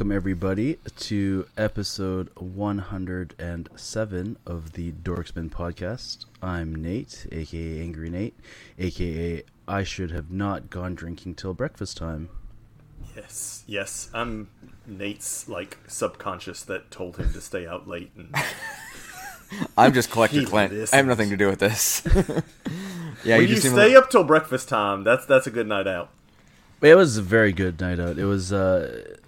welcome everybody to episode 107 of the Dorksmen podcast. I'm Nate, aka Angry Nate, aka I should have not gone drinking till breakfast time. Yes, yes. I'm Nate's like subconscious that told him to stay out late and I'm just collector He Clint. I have nothing to do with this. yeah, when you you just stay like- up till breakfast time, that's that's a good night out. It was a very good night out. It was, uh,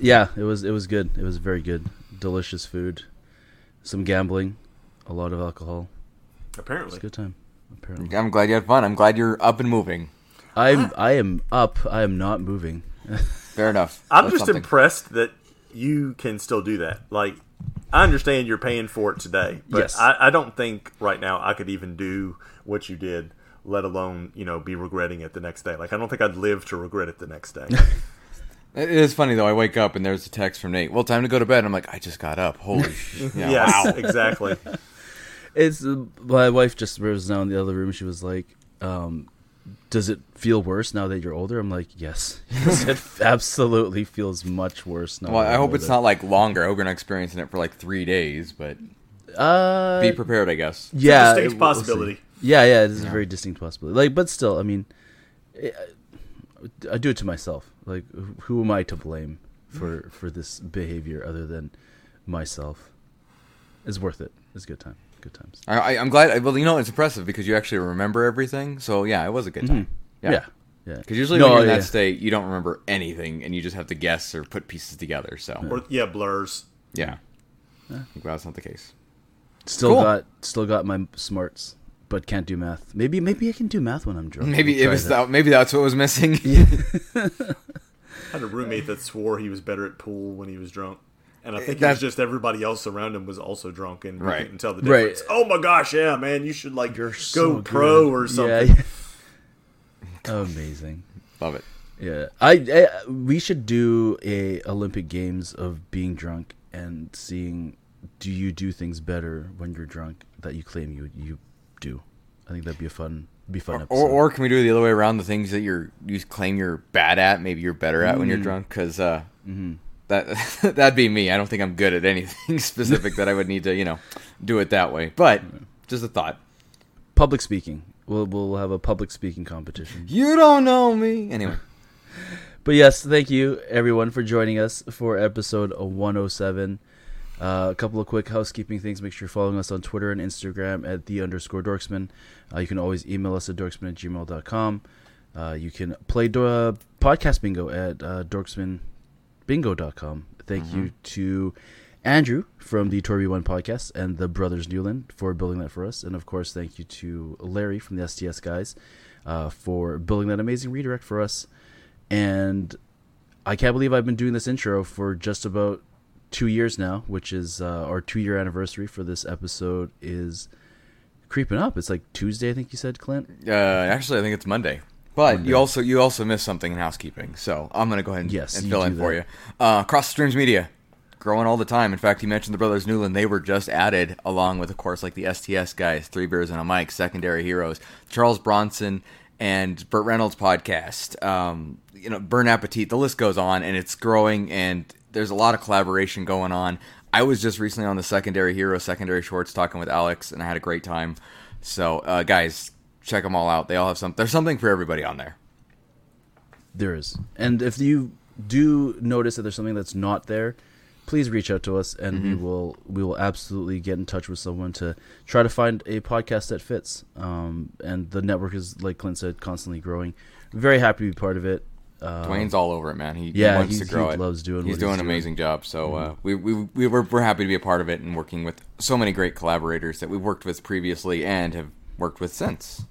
yeah, it was. It was good. It was very good. Delicious food, some gambling, a lot of alcohol. It was Apparently. a good time. Apparently, I'm glad you had fun. I'm glad you're up and moving. I'm. I am up. I am not moving. Fair enough. I'm That's just something. impressed that you can still do that. Like I understand you're paying for it today, but Yes. I, I don't think right now I could even do what you did, let alone, you know, be regretting it the next day. Like I don't think I'd live to regret it the next day. It is funny though. I wake up and there's a text from Nate. Well, time to go to bed. I'm like, I just got up. Holy shit! Yeah, yes, wow. exactly. It's uh, my wife just was now in the other room. She was like, um, "Does it feel worse now that you're older?" I'm like, "Yes, yes it absolutely feels much worse now." Well, I I'm hope it's older." not like longer. I hope you're not experiencing it for like three days, but Uh, be prepared, I guess. yeah, distinct we'll- we'll possibility. yeah, yeah, it is a very distinct possibility. Like, but still, I mean, I, I do it to myself. Like, who- who am I to blame for for this behavior other than myself? It's worth it. It's a good time. Good times. I, I, I'm glad. Well, you know, it's impressive because you actually remember everything. So yeah, it was a good time. Mm-hmm. Yeah, yeah. Because usually No, when you're in yeah. that state, you don't remember anything, and you just have to guess or put pieces together. So Or yeah, blurs. yeah, I'm glad that's not the case. Still Cool. got still got my smarts, but can't do math. Maybe maybe I can do math when I'm drunk. Maybe We'll it was that. that. Maybe that's what was missing. I had a roommate that swore he was better at pool when he was drunk. And I eh, think it was just everybody else around him was also drunk and Right. couldn't tell the Right. difference. Oh my gosh, yeah, man, you should like You're go so pro good. or something. Yeah, yeah. Amazing. Love it. Yeah, I, I we should do a Olympic Games of being drunk and seeing do you do things better when you're drunk that you claim you you do. I think that'd be a fun be fun episode. Or, or can we do it the other way around? The things that you're you claim you're bad at, maybe you're better at when Mm. you're drunk. Because uh, Mm-hmm. that that'd be me. I don't think I'm good at anything specific that I would need to you know do it that way. But just a thought. public speaking. We'll we'll have a public speaking competition. You don't know me anyway. But yes, thank you everyone for joining us for episode 107. Uh, a couple of quick housekeeping things. Make sure you're following us on Twitter and Instagram at the underscore dorksman. Uh, you can always email us at dorksman at gmail.com. Uh, you can play do- uh, podcast bingo at uh, dorksmanbingo.com. Thank you to Andrew from the Torby One podcast and the Brothers Newland for building that for us. And of course, thank you to Larry from the STS guys uh, for building that amazing redirect for us. And I can't believe I've been doing this intro for just about two years now, which is uh, our two year anniversary for this episode is creeping up. It's like Tuesday, I think you said, Clint. Uh, actually, I think it's Monday. But you also you also missed something in housekeeping, so I'm gonna go ahead and, Yes, and fill in for you. Uh, Cross Streams Media, growing all the time. In fact, you mentioned the Brothers Newland; they were just added, along with, of course, like the STS guys, Three Beers and a Mic, Secondary Heroes, Charles Bronson, and Burt Reynolds podcast. Um, you know, Burn Appetit. The list goes on, and it's growing, and there's a lot of collaboration going on. I was just recently on the Secondary hero, Secondary Shorts, talking with Alex, and I had a great time. So, uh, guys, check them all out. They all have some. There's something for everybody on there. There is. And if you do notice that there's something that's not there, please reach out to us and we will we will absolutely get in touch with someone to try to find a podcast that fits. Um, and the network is, like Clint said, constantly growing. Very happy to be part of it. Uh, Dwayne's all over it, man. He, he wants to grow he it. loves doing He's what doing he's an doing. amazing job. So uh, we we we we're, we're happy to be a part of it and working with so many great collaborators that we've worked with previously and have worked with since.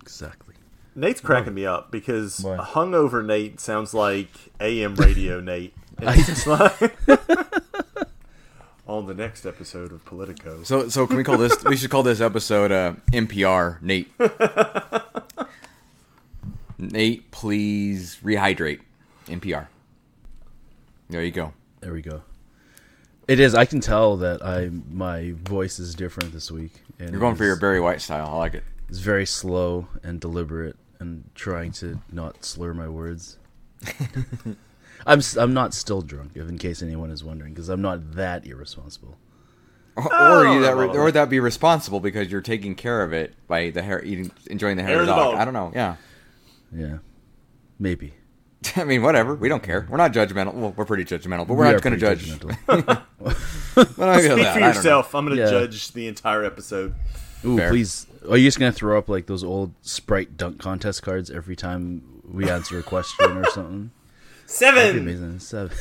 exactly. Nate's cracking me up because Why? hungover Nate sounds like AM radio Nate. And it's like on the next episode of Politico. So so can we call this? we should call this episode uh, NPR. Nate. Nate, please rehydrate. NPR. There you go. There we go. It is. I can tell that I my voice is different this week. And You're going for your Barry White style. I like it. It's very slow and deliberate, and trying to not slur my words. I'm s- I'm not still drunk, if in case anyone is wondering, because I'm not that irresponsible. Or, Oh, or you that, or that be responsible because you're taking care of it by the hair, eating, enjoying the hair Hair of the dog. dog. I don't know. Yeah. Yeah, maybe. I mean, whatever. We don't care. We're not judgmental. Well, we're pretty judgmental, but we're We not going to judge. Well, Speak for I know. yourself. I'm going to Yeah. judge the entire episode. Ooh, Fair. please. Are you just gonna throw up like those old Sprite dunk contest cards every time we answer a question or something? That'd be Seven. amazing. Seven,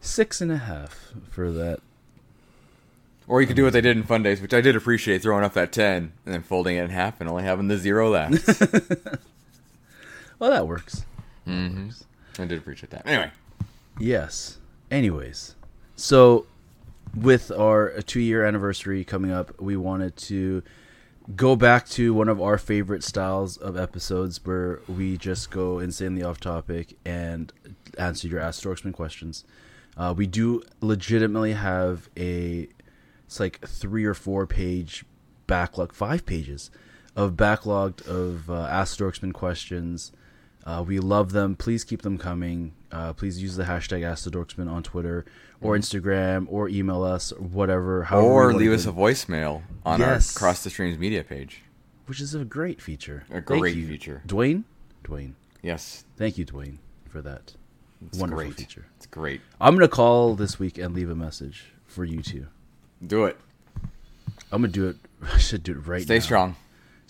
six and a half for that. Or you could do what they did in Fun Days, which I did appreciate, throwing up that 10 and then folding it in half and only having the zero left. Well, that works. I did appreciate that. Anyway, Yes. Anyways, so with our two year anniversary coming up, we wanted to go back to one of our favorite styles of episodes where we just go insanely off topic and answer your Ask Dorksmen questions. Uh, we do legitimately have a it's like three or four page backlog, five pages of backlogged of uh, Ask Dorksmen questions. Uh, we love them. Please keep them coming. Uh, please use the hashtag Ask the Dorksmen on Twitter or Instagram or email us or whatever. however or leave us a voicemail on Yes. our Cross the Streams media page. which is a great feature. A great feature. Dwayne, Dwayne, Yes, thank you, Dwayne, for that it's wonderful great. feature. It's great. I'm gonna call this week and leave a message for you two. Do it. I'm gonna do it. I should do it right Stay now. Stay strong.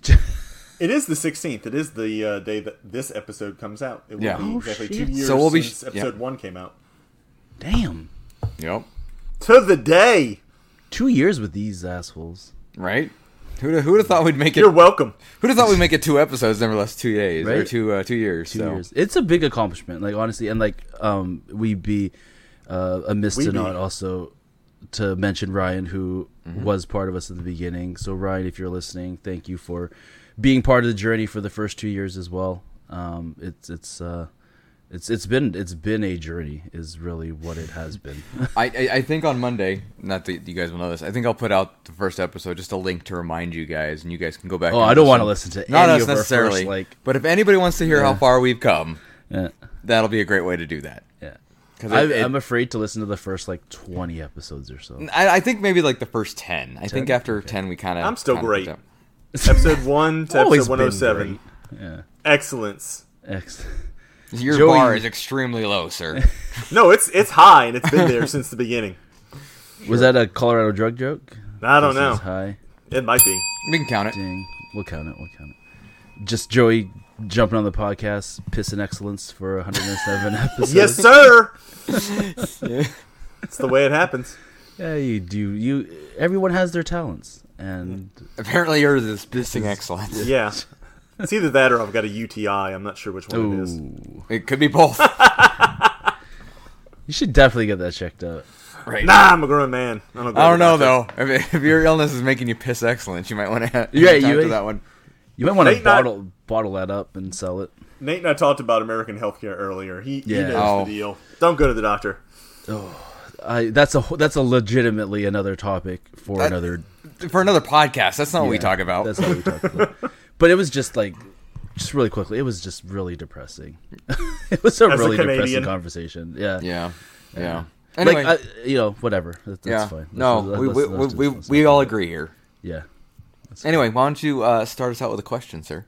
It is the 16th. It is the uh, day that this episode comes out. It will Yeah. be Oh, exactly shit. two years So we'll be- since yeah. episode one came out. Damn, Yep. To the day. two years with these assholes. Right? Who'd have, who'd have thought we'd make it? You're welcome. Who'd have thought we'd make it two episodes, never less two days or Right? two uh, two years? Two so. years. It's a big accomplishment. Like honestly, and like um, we'd be uh, amiss We to be. not also to mention Ryan, who Mm-hmm. was part of us at the beginning. So Ryan, if you're listening, thank you for being part of the journey for the first two years as well. Um, it's it's uh, it's it's been it's been a journey, is really what it has been. I, I I think on Monday, not that you guys will know this. I think I'll put out the first episode, just a link to remind you guys, and you guys can go back. oh, and I don't want to listen to Not any us of our necessarily, first, like but if anybody wants to hear how far we've come, yeah, that'll be a great way to do that. yeah. 'Cause I, it- it- I'm afraid to listen to the first like 20 episodes or so. I, I think maybe like the first ten. I think 10? after ten, we kind of. I'm still great. Episode 1 to episode 107. Yeah. Excellence. Ex- Your Joey- bar is extremely low, sir. No, it's it's high and it's been there since the beginning. Was that a Colorado drug joke? I don't This know. high. It might be. we can count it. Dang. We'll count it. We'll count it. Just Joey jumping on the podcast, pissing excellence for 107 episodes. Yes, sir. It's the way it happens. Yeah, you do. You. Everyone has their talents, and Apparently, yours is pissing excellence. Yeah. It's either that or I've got a UTI. I'm not sure which one it is. It could be both. you should definitely get that checked out. right. Nah, I'm a grown man. I don't, go I don't know though. If, if your illness is making you piss excellence, you might want to Yeah, you- to that one. You might want to Nate, not- bottle bottle that up and sell it. Nate and I talked about American healthcare earlier. He, he Yeah. knows Oh. the deal. Don't go to the doctor. Oh, I that's a that's a legitimately another topic for That- another. For another podcast, that's not what we yeah, talk about. That's what we talk about. But it was just like, just really quickly, it was just really depressing. it was a As a really depressing conversation. Yeah. Yeah, yeah. Anyway, Like, I, you know, whatever. That, that's yeah. fine. No, Let's- we let's- we, let's- we, let's- we, all agree here. Yeah. Anyway, why don't you uh, start us out with a question, sir?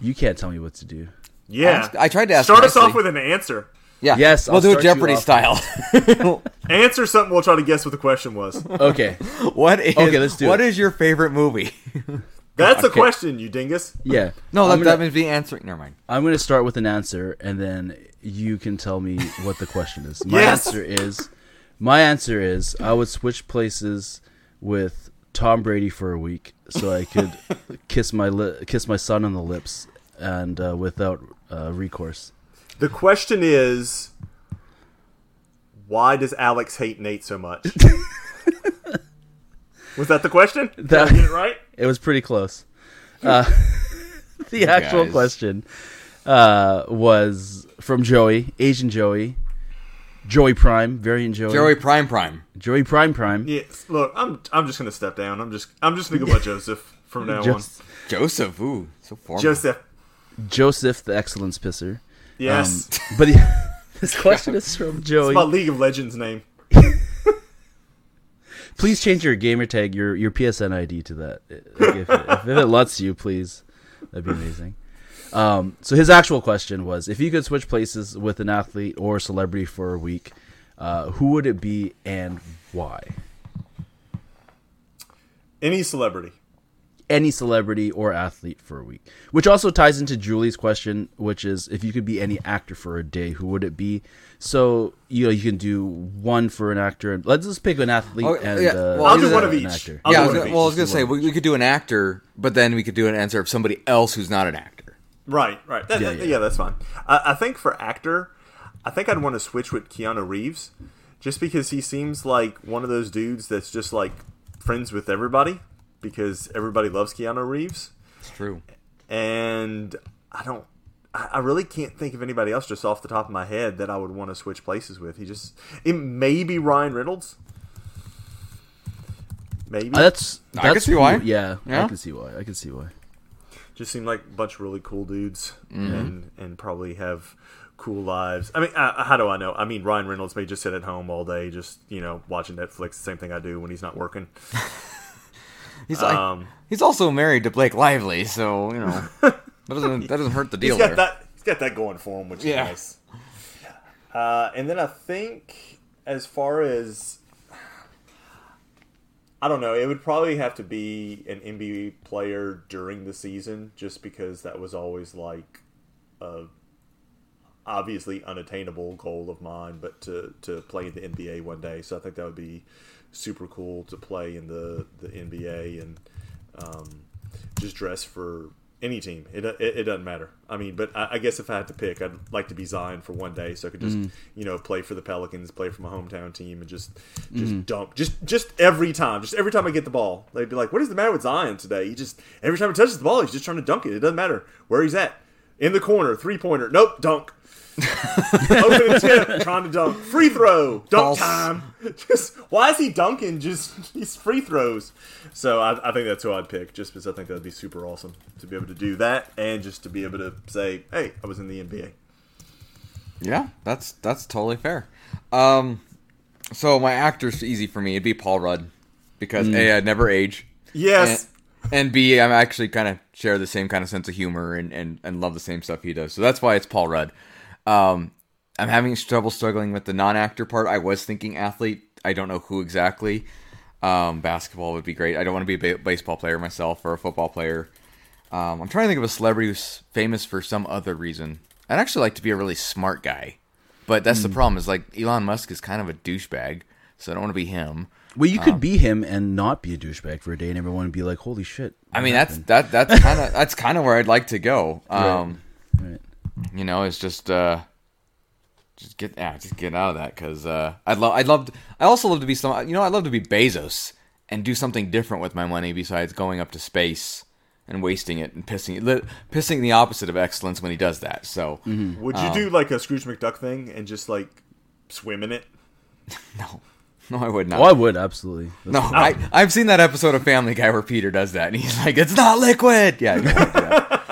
You can't tell me what to do. Yeah. I tried to ask Start us nicely. off with an answer. Yeah. Yes, we'll I'll do it Jeopardy style. Answer something. We'll try to guess what the question was. Okay. what is Okay, let's do what it. is your favorite movie? That's a Okay. question, you dingus. Yeah. no, that, I'm that means be answering. Never mind. I'm going to start with an answer, and then you can tell me what the question is. My Yes! answer is, my answer is, I would switch places with Tom Brady for a week so I could kiss my li- kiss my son on the lips and uh, without uh, recourse. The question is, why does Alex hate Nate so much? was that the question? Did I That- get it right? It was pretty close. Uh, the actual guys. question uh, was from Joey, Asian Joey, Joey Prime, variant Joey, Joey Prime Prime. Joey Prime Prime. Yes. Look, I'm I'm just gonna step down. I'm just I'm just thinking about Joseph from now Just- Joseph. Ooh, so on. formal. Joseph. Joseph, the excellence pisser. Yes. Um, but the, this question is from Joey. It's Joey. my League of Legends name. please change your gamer tag, your your PSN ID to that. Like, if, it, if it lets you, please, that'd be amazing. Um, so his actual question was: If you could switch places with an athlete or celebrity for a week, uh, who would it be and why? Any celebrity. Any celebrity or athlete for a week, which also ties into Julie's question, which is if you could be any actor for a day, who would it be? So you know you can do one for an actor. And let's just pick an athlete Oh, and yeah, uh, well, I'll do one of an each. actor. I'll yeah, I was gonna, well, I was gonna say we, we could do an actor, but then we could do an answer of somebody else who's not an actor. Right, right. That- Yeah, that- yeah. yeah, that's fine. I, I think for actor, I think I'd want to switch with Keanu Reeves, just because he seems like one of those dudes that's just like friends with everybody, because everybody loves Keanu Reeves, It's true. and I don't. I I really can't think of anybody else just off the top of my head that I would want to switch places with. He just it may be Ryan Reynolds, maybe. Uh, that's, I can see why. Yeah, Yeah. I can see why. I can see why. just seem like a bunch of really cool dudes Mm-hmm. and and probably have cool lives. I mean, uh, how do I know? I mean, Ryan Reynolds may just sit at home all day, just you know, watching Netflix. The same thing I do when he's not working. He's like, Um, he's also married to Blake Lively, so you know that doesn't that doesn't hurt the deal he's got there. that. He's got that going for him, which Yeah. is nice. Uh, and then I think, as far as I don't know, it would probably have to be an NBA player during the season, just because that was always like a obviously unattainable goal of mine, but to to play in the NBA one day. So I think that would be super cool to play in the the NBA and um, just dress for any team. It, it, it doesn't matter. I mean, but I, I guess if I had to pick, I'd like to be Zion for one day, so I could just you know play for the Pelicans, play for my hometown team, and just just dump just just every time, just every time I get the ball, they'd be like, "What is the matter with Zion today? He just every time he touches the ball, he's just trying to dunk it. It doesn't matter where he's at." In the corner, three pointer. Nope, dunk. Open tip, trying to dunk. Free throw, dunk False. time. Just why is he dunking? Just these free throws. So I, I think that's who I'd pick, just because I think that'd be super awesome to be able to do that, and just to be able to say, "Hey, I was in the NBA." Yeah, that's that's totally fair. Um, so my actor's easy for me. It'd be Paul Rudd because a I'd never age. Yes. And, and B, I'm actually kind of share the same kind of sense of humor and, and, and love the same stuff he does. So that's why it's Paul Rudd. Um, I'm having trouble struggling with the non-actor part. I was thinking athlete. I don't know who exactly. Um, basketball would be great. I don't want to be a ba- baseball player myself or a football player. Um, I'm trying to think of a celebrity who's famous for some other reason. I'd actually like to be a really smart guy, but that's the problem. Is like Elon Musk is kind of a douchebag, so I don't want to be him. Well, you could be him and not be a douchebag for a day, and everyone would be like, "Holy shit!" I mean, that's that that's kind of that's kind of where I'd like to go. Um, Right. You know, it's just uh, just get yeah, just get out of that because uh, I'd love I'd love to, I also love to be some you know I'd love to be Bezos and do something different with my money besides going up to space and wasting it and pissing li- pissing the opposite of excellence when he does that. So Would Um, you do like a Scrooge McDuck thing and just like swim in it? no, no, I would not. Oh, I would absolutely. No, I, I've seen that episode of Family Guy where Peter does that, and he's like, "It's not liquid." Yeah.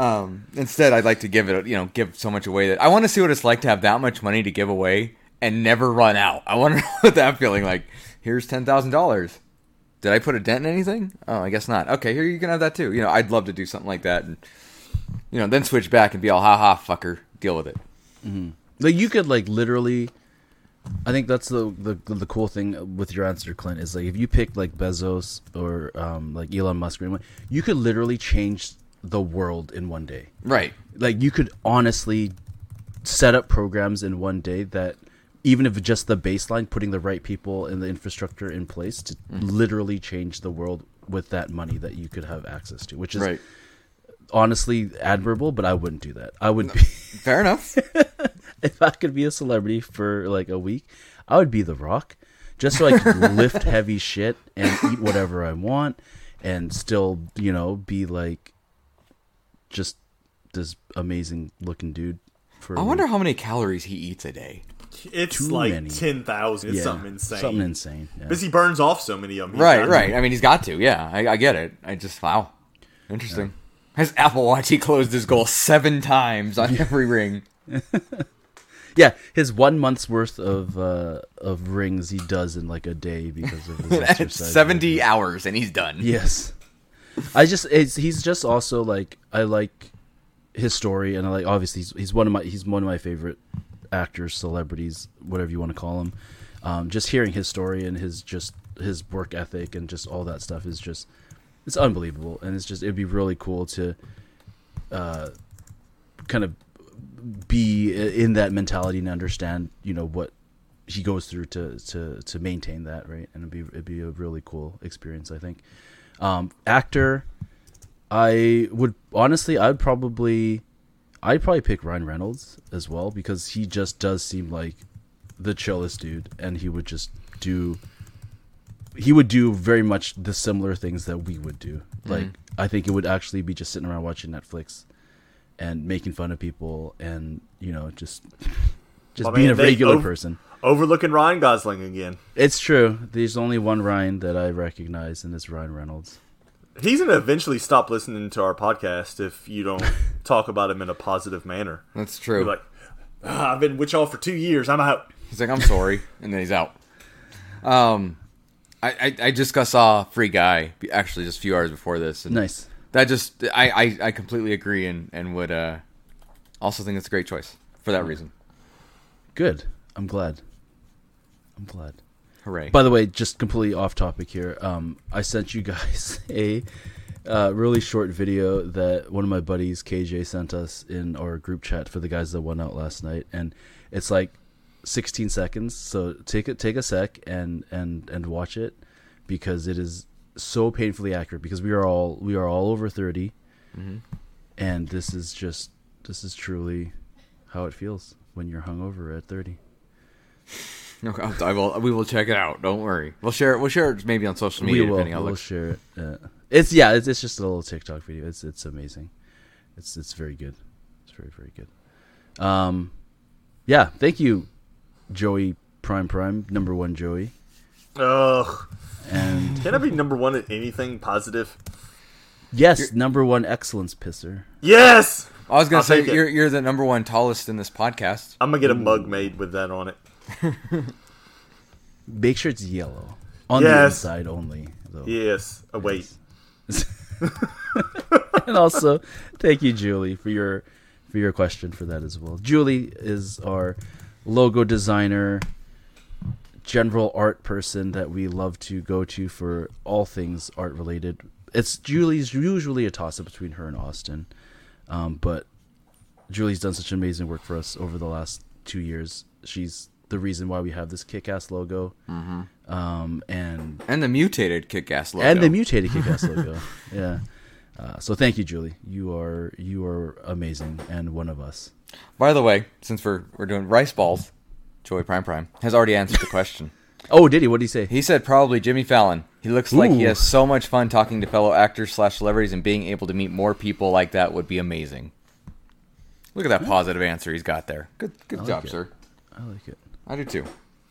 um, instead, I'd like to give it, you know, give so much away that I want to see what it's like to have that much money to give away and never run out. I want to know what that feeling like. Here's ten thousand dollars. Did I put a dent in anything? Oh, I guess not. Okay, here you can have that too. You know, I'd love to do something like that, and you know, then switch back and be all, "Ha ha, fucker, deal with it." Like you could like literally. I think that's the, the the cool thing with your answer, Clint, is like if you pick like Bezos or um, like Elon Musk or you could literally change the world in one day. Right. Like you could honestly set up programs in one day that even if just the baseline, putting the right people and the infrastructure in place to mm-hmm. literally change the world with that money that you could have access to, which is Right. honestly admirable. But I wouldn't do that. I would be. Fair enough. if I could be a celebrity for like a week, I would be The Rock, just so I could lift heavy shit and eat whatever I want, and still, you know, be like just this amazing looking dude. For I a wonder how many calories he eats a day. It's Too like many. ten thousand. It's Yeah, something insane. Something insane. yeah. Because he burns off so many of them. He's Right, got- right. I mean, he's got to. Yeah, I, I get it. I just wow, interesting. His Apple Watch, he closed his goal seven times on every ring. Yeah, his one month's worth of uh, of rings he does in like a day because of his exercise. Seventy hours and he's done. Yes, I just he's just also like I like his story and I like obviously he's, he's one of my he's one of my favorite actors, celebrities, whatever you want to call him. Um, just hearing his story and his just his work ethic and just all that stuff is just it's unbelievable and it's just it'd be really cool to uh, kind of be in that mentality and understand you know what he goes through to to to maintain that right and it'd be it'd be a really cool experience I think um, actor I would honestly I'd probably I'd probably pick Ryan Reynolds as well because he just does seem like the chillest dude and he would just do he would do very much the similar things that we would do. Like I think it would actually be just sitting around watching Netflix and making fun of people and you know just just Well, being man, a they regular ov- person. Overlooking Ryan Gosling again. It's true. There's only one Ryan that I recognize and it's Ryan Reynolds. He's gonna eventually stop listening to our podcast if you don't talk about him in a positive manner. That's Be true. like, "Ah, I've been with y'all for two years. I'm out. He's like, I'm sorry, and then he's out. Um, I, I, I just got saw Free Guy actually just a few hours before this, and Nice. that just I, I, I completely agree and and would uh also think it's a great choice for that reason. Good. I'm glad. I'm glad. Hooray! By the way, just completely off topic here. Um, I sent you guys a uh, really short video that one of my buddies KJ sent us in our group chat for the guys that went out last night, and it's like 16 seconds. So take it, take a sec and and and watch it because it is so painfully accurate. Because we are all we are all over 30, and this is just this is truly how it feels when you're hungover at 30. Okay, I'll- we will check it out. Don't worry. We'll share it. We'll share it maybe on social media. we media will depending on how it we'll looks. share it. Uh, it's yeah, it's, it's just a little TikTok video. It's it's amazing. It's it's very good. It's very very good. Um, yeah, thank you, Joey Prime Prime number one Joey, Ugh. and Can I be number one at anything positive? yes, number one excellence pisser. Yes. I was gonna I'll say you're you're the number one tallest in this podcast. I'm gonna get a mug made with that on it. Make sure it's yellow on Yes. the inside only. Though. Yes. Oh wait. and also thank you julie for your for your question for that as well julie is our logo designer general art person that we love to go to for all things art related it's julie's usually a toss up between her and austin um, but julie's done such amazing work for us over the last two years she's the reason why we have this kick-ass logo um, and And the mutated kick-ass logo. and the mutated kick-ass logo. Yeah. Uh, so thank you, Julie. You are you are amazing and one of us. By the way, since we're we're doing rice balls, Joey Prime Prime has already answered the question. Oh, did he? What did he say? He said probably Jimmy Fallon. He looks like he has so much fun talking to fellow actors slash celebrities, and being able to meet more people like that would be amazing. Look at that positive answer he's got there. Good, good like job, it. sir. I like it. I do too.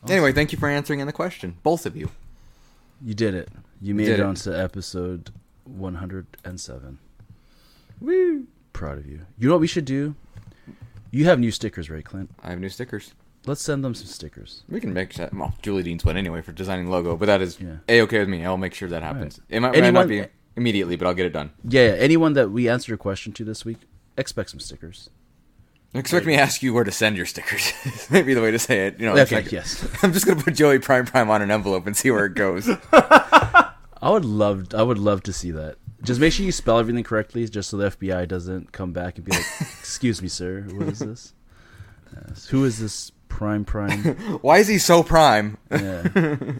Anyway, thank you for answering in the question, both of you. You did it. You made it it. onto episode 107. Woo! Proud of you. You know what we should do? You have new stickers, right, Clint? I have new stickers. Let's send them some stickers. We can make that. Well, Julie Dean's one anyway for designing logo, but that is Yeah. a okay with me. I'll make sure that happens. Right. It might, might not be immediately, but I'll get it done. Yeah, yeah. Anyone that we answered a question to this week, expect some stickers. Expect me to ask you where to send your stickers. Maybe the way to say it. You know. Okay, like- yes. I'm just gonna put Joey Prime Prime on an envelope and see where it goes. I would love I would love to see that. Just make sure you spell everything correctly, just so the FBI doesn't come back and be like, "Excuse me, sir, what is this? Yes. Who is this prime prime? Why is he so prime? Yeah.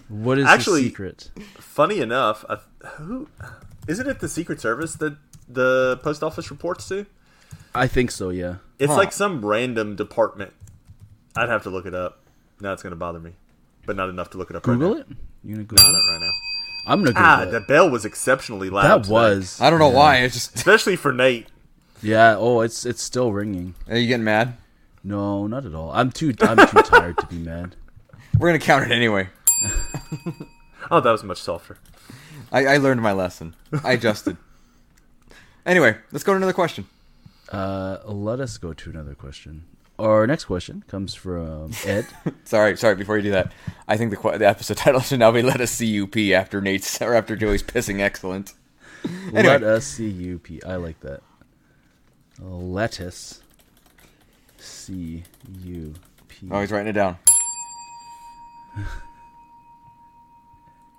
What is Actually- the secret? Funny enough, I, who isn't it? The Secret Service that the post office reports to? I think so. Yeah. It's Huh. like some random department. I'd have to look it up. Now it's gonna bother me, but not enough to look it up. Google right it. You gonna Now. Google Not it? right now. I'm gonna Google Ah, it. the bell was exceptionally loud. That today. was. I don't know yeah. why. It's just. especially for Nate. Yeah. Oh, it's it's still ringing. Are you getting mad? No, not at all. I'm too I'm too tired to be mad. We're gonna count it anyway. Oh, that was much softer. I, I learned my lesson. I adjusted. anyway, let's go to another question. Uh, let us go to another question. Our next question comes from Ed. Sorry, sorry. Before you do that, I think the qu- the episode title should now be "Let us see you pee" after Nate's or after Joey's pissing excellent. Anyway. Let us see. I like that. Let Lettuce. C U P. Oh, he's writing it down.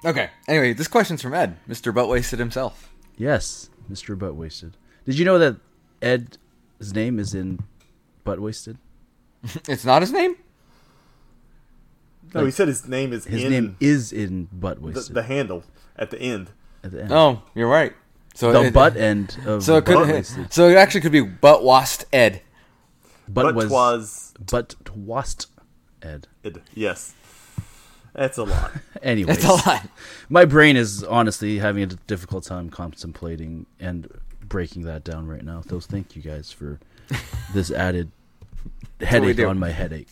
okay. Anyway, this question's from Ed, Mr. Butt Wasted himself. Yes, Mr. Butt Wasted. Did you know that Ed's name is in Butt Wasted? It's not his name. No, he said his name is His in name is in Butt the, Wasted. the handle at the end. at the end. Oh, you're right. So the it, butt end of So it Butt could. Wasted. So it actually could be Butt Wast Ed. But, But was twas but twast Ed. it. Yes, that's a lot. Anyways, It's a lot. my brain is honestly having a difficult time contemplating and breaking that down right now. So thank you guys for this added headache on my headache.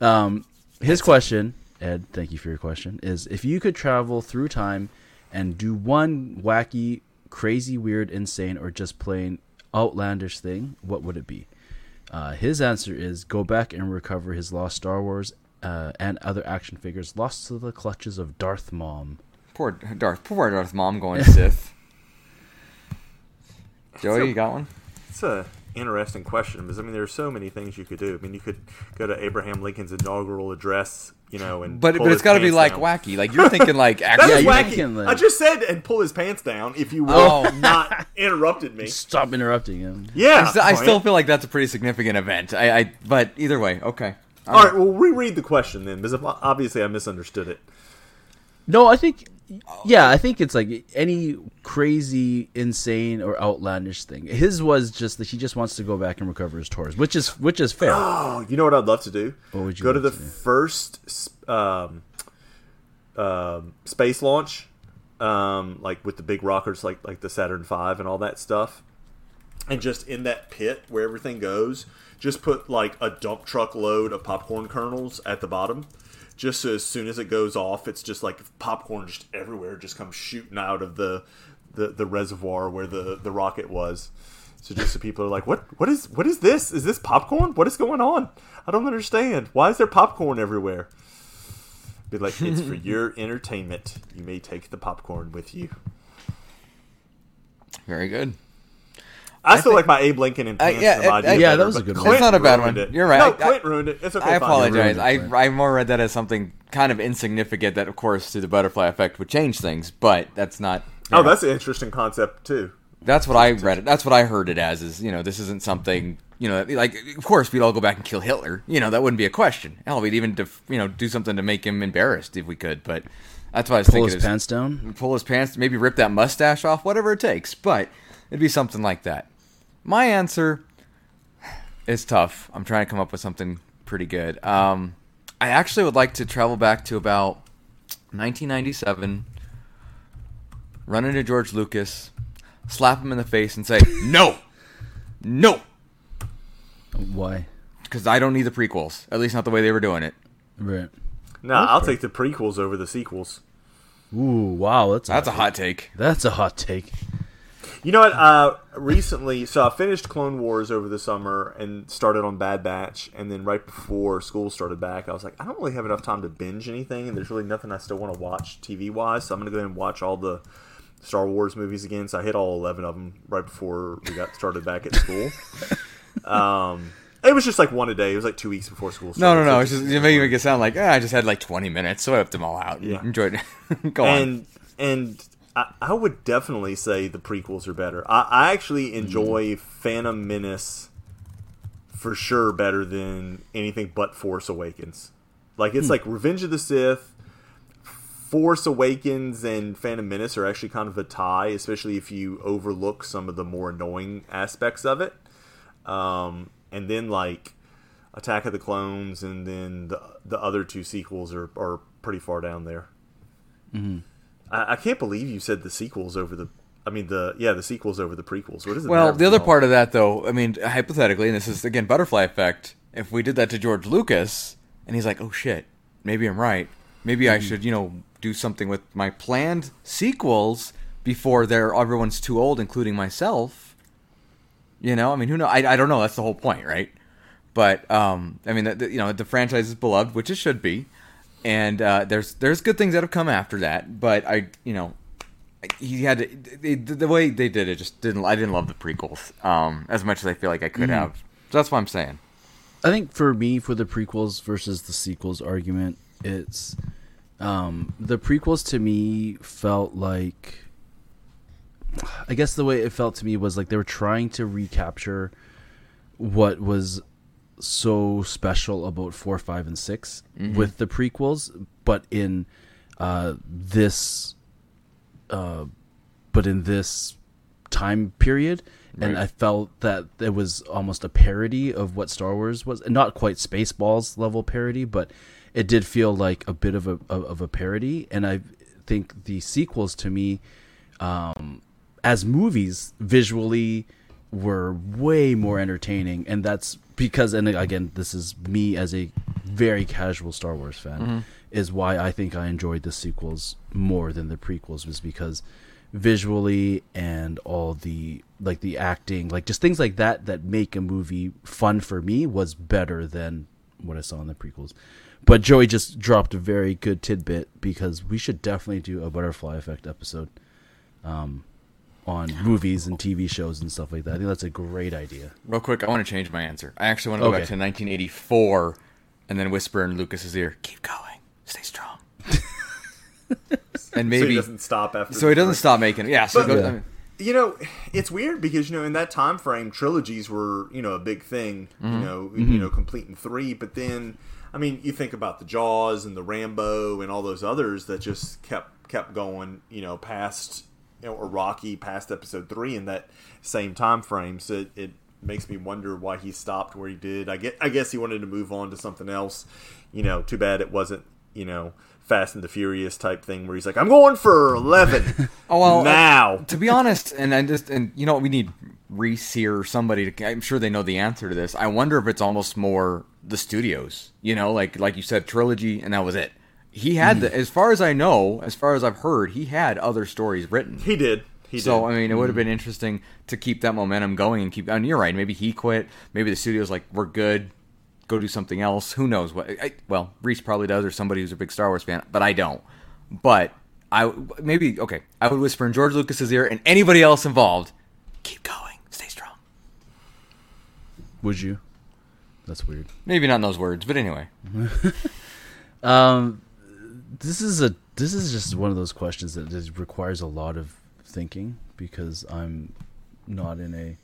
Um, his question, Ed, thank you for your question, is if you could travel through time and do one wacky, crazy, weird, insane, or just plain outlandish thing, what would it be? Uh, his answer is go back and recover his lost Star Wars uh, and other action figures lost to the clutches of Darth Mom. Poor Darth. Poor Darth Mom going Sith. Joey, So- you got one? It's a interesting question because I mean there are so many things you could do. I mean you could go to Abraham Lincoln's inaugural address, you know, and But pull but it's got to be pants like down. wacky. Like you're thinking like actually. is you're wacky. thinking. I just said and pull his pants down. If you will Oh. not interrupted me. Stop interrupting him. Yeah, I, st- I still feel like that's a pretty significant event. I, I but either way, okay. All right, um, well, reread the question then, because obviously I misunderstood it. No, I think, yeah, I think it's like any crazy, insane, or outlandish thing. His was just that he just wants to go back and recover his tours, which is which is fair. Oh, you know what I'd love to do? What would you go to the to first um, um, space launch, um, like with the big rockets, like like the Saturn V and all that stuff, and just in that pit where everything goes, just put like a dump truck load of popcorn kernels at the bottom. Just so as soon as it goes off, it's just like popcorn just everywhere, just comes shooting out of the the, the reservoir where the, the rocket was. So just so people are like, what what is what is this? Is this popcorn? What is going on? I don't understand. Why is there popcorn everywhere? Be like, it's for your entertainment. You may take the popcorn with you. Very good. I, still like my Abe Lincoln and Uh, yeah, uh, yeah, better, that was a good one. Clint That's not a bad one. it. You're right. No, I- ruined it. It's okay. I apologize. I, it, I more read that as something kind of insignificant that, of course, through the butterfly effect would change things, but that's not. Oh, that's an interesting concept too. That's what I read it. That's what I heard it as. Is you know this isn't something you know like of course we'd all go back and kill Hitler. You know that wouldn't be a question. Hell, we'd even def, you know do something to make him embarrassed if we could. But that's why I was Pull thinking. his is- pants down. pull his pants, maybe rip that mustache off, whatever it takes. But it'd be something like that. My answer is tough. I'm trying to come up with something pretty good. Um, I actually would like to travel back to about 1997, run into George Lucas, slap him in the face, and say, "No, no," Why? because I don't need the prequels. At least not the way they were doing it. Right. Nah, I'll take the prequels over the sequels. Ooh, wow, that's That's a hot take. That's a hot take. You know what? Uh, recently, so I finished Clone Wars over the summer and started on Bad Batch, and then right before school started back, I was like, I don't really have enough time to binge anything, and there's really nothing I still want to watch TV wise, so I'm gonna go ahead and watch all the Star Wars movies again. So I hit all 11 of them right before we got started back at school. um, it was just like one a day. It was like two weeks before school. No, Started, no, no. so It's just you make it sound like ah, I just had like 20 minutes, so I whipped them all out. and Yeah. Enjoyed it. Go on. and and I, I would definitely say the prequels are better. I, I actually mm. enjoy Phantom Menace for sure better than anything but Force Awakens. Like it's hmm. like Revenge of the Sith, Force Awakens, and Phantom Menace are actually kind of a tie, especially if you overlook some of the more annoying aspects of it. Um, and then like Attack of the Clones, and then the the other two sequels are are pretty far down there. Mm-hmm. I, I can't believe you said the sequels over the. I mean the yeah the sequels over the prequels. What is it Well, the other part of that, though, I mean, hypothetically, and this is again butterfly effect. If we did that to George Lucas, and he's like, "Oh shit, maybe I'm right. Maybe I should, you know, do something with my planned sequels before they're everyone's too old, including myself." You know, I mean, who know? I, I don't know. That's the whole point, right? But um, I mean, the, the, you know, the franchise is beloved, which it should be, and uh, there's there's good things that have come after that. But I, you know, he had to, they, the way they did it just didn't. I didn't love the prequels um, as much as I feel like I could Mm. have. So that's what I'm saying. I think for me, for the prequels versus the sequels argument, it's um, the prequels to me felt like. I guess the way it felt to me was like they were trying to recapture what was so special about four, five, and 6 with the prequels, but in uh, this, uh, but in this time period, and I felt that it was almost a parody of what Star Wars was, not quite Spaceballs level parody, but it did feel like a bit of a of a parody, and I think the sequels to me, um, as movies visually were way more entertaining and that's because and again this is me as a very casual Star Wars fan is why I think I enjoyed the sequels more than the prequels was because visually and all the like the acting like just things like that that make a movie fun for me was better than what I saw in the prequels. But Joey just dropped a very good tidbit because we should definitely do a butterfly effect episode um, on movies and TV shows and stuff like that. I think that's a great idea. Real quick, I want to change my answer. I actually want to go Okay. back to 1984 and then whisper in Lucas's ear, "Keep going, stay strong." and so he maybe doesn't stop after. so he doesn't first- stop making it. Yeah. So But- go, Yeah. I mean, You know, it's weird because you know in that time frame, trilogies were you know a big thing. You mm-hmm. know, you mm-hmm. know, completing three. But then, I mean, you think about the Jaws and the Rambo and all those others that just kept kept going. You know, past you know, or Rocky past episode three in that same time frame. So it, it makes me wonder why he stopped where he did. I get, I guess he wanted to move on to something else. You know, too bad it wasn't. You know. Fast and the Furious type thing where he's like, I'm going for 11 Oh, well, uh, now. to be honest, and I just and you know what, we need Reese here or somebody. To, I'm sure they know the answer to this. I wonder if it's almost more the studios. You know, like like you said, trilogy, and that was it. He had, the, as far as I know, as far as I've heard, he had other stories written. He did. He so did. I mean, it would have been interesting to keep that momentum going and keep. And you're right. Maybe he quit. Maybe the studio's like, we're good. Go do something else. Who knows what? I, well, Reese probably does, or somebody who's a big Star Wars fan, but I don't. But I maybe okay. I would whisper in George Lucas's ear and anybody else involved. Keep going. Stay strong. Would you? That's weird. Maybe not in those words, but anyway. Um, this is a this is just one of those questions that just requires a lot of thinking because I'm not in a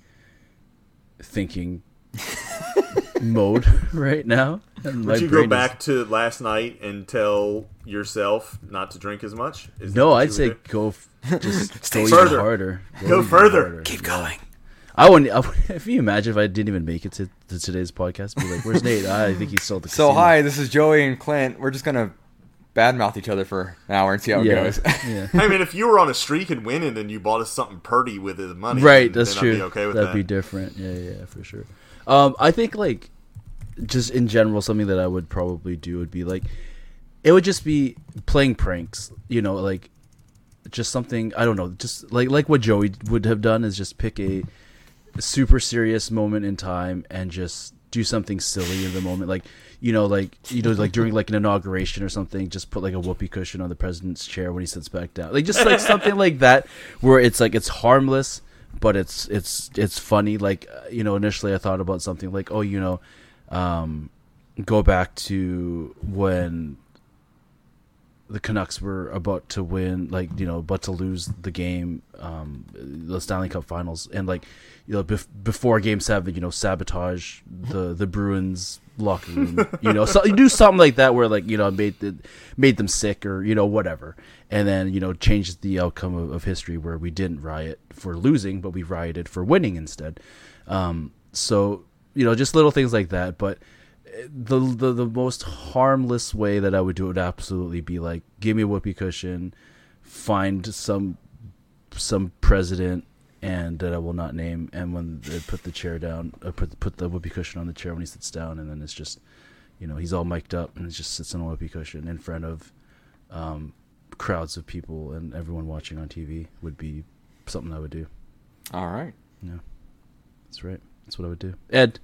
thinking mode right now. And Would you go brain is- back to last night and tell yourself not to drink as much? Is No, I'd say do? go f- just Stay go even further. harder. Go even further. Keep going. I wouldn't. I would, if you imagine if I didn't even make it to, to today's podcast, be like, "Where's Nate?" Ah, I think he's still at the So casino. hi, this is Joey and Clint. We're just gonna badmouth each other for an hour and see how it Yeah, goes. yeah. I mean, if you were on a streak and winning, and you bought us something purdy with the money, right then, that's then true I'd be okay with that'd that. be different yeah yeah for sure um i think like just in general something that i would probably do would be like it would just be playing pranks you know like just something i don't know just like like what joey would have done is just pick a super serious moment in time and just do something silly in the moment like you know like you know like during like an inauguration or something just put like a whoopee cushion on the president's chair when he sits back down. Like just like something like that where it's like it's harmless but it's it's it's funny. Like uh, you know initially i thought about something like oh you know um go back to when the Canucks were about to win, like you know, about to lose the game, um, the Stanley Cup Finals, and like you know, bef- before Game Seven, you know, sabotage the the Bruins locker room, you know, so you do something like that where like you know made the, made them sick or you know whatever, and then you know changed the outcome of, of history where we didn't riot for losing, but we rioted for winning instead. Um, so you know, just little things like that, but the, the the most harmless way that I would do it would absolutely be like give me a whoopee cushion, find some some president and that I will not name, and when they put the chair down, uh, put put the whoopee cushion on the chair when he sits down, and then it's just, you know, he's all mic'd up and he just sits on a whoopee cushion in front of um, crowds of people and everyone watching on TV would be something I would do. All right. Yeah, that's right. That's what I would do. Ed,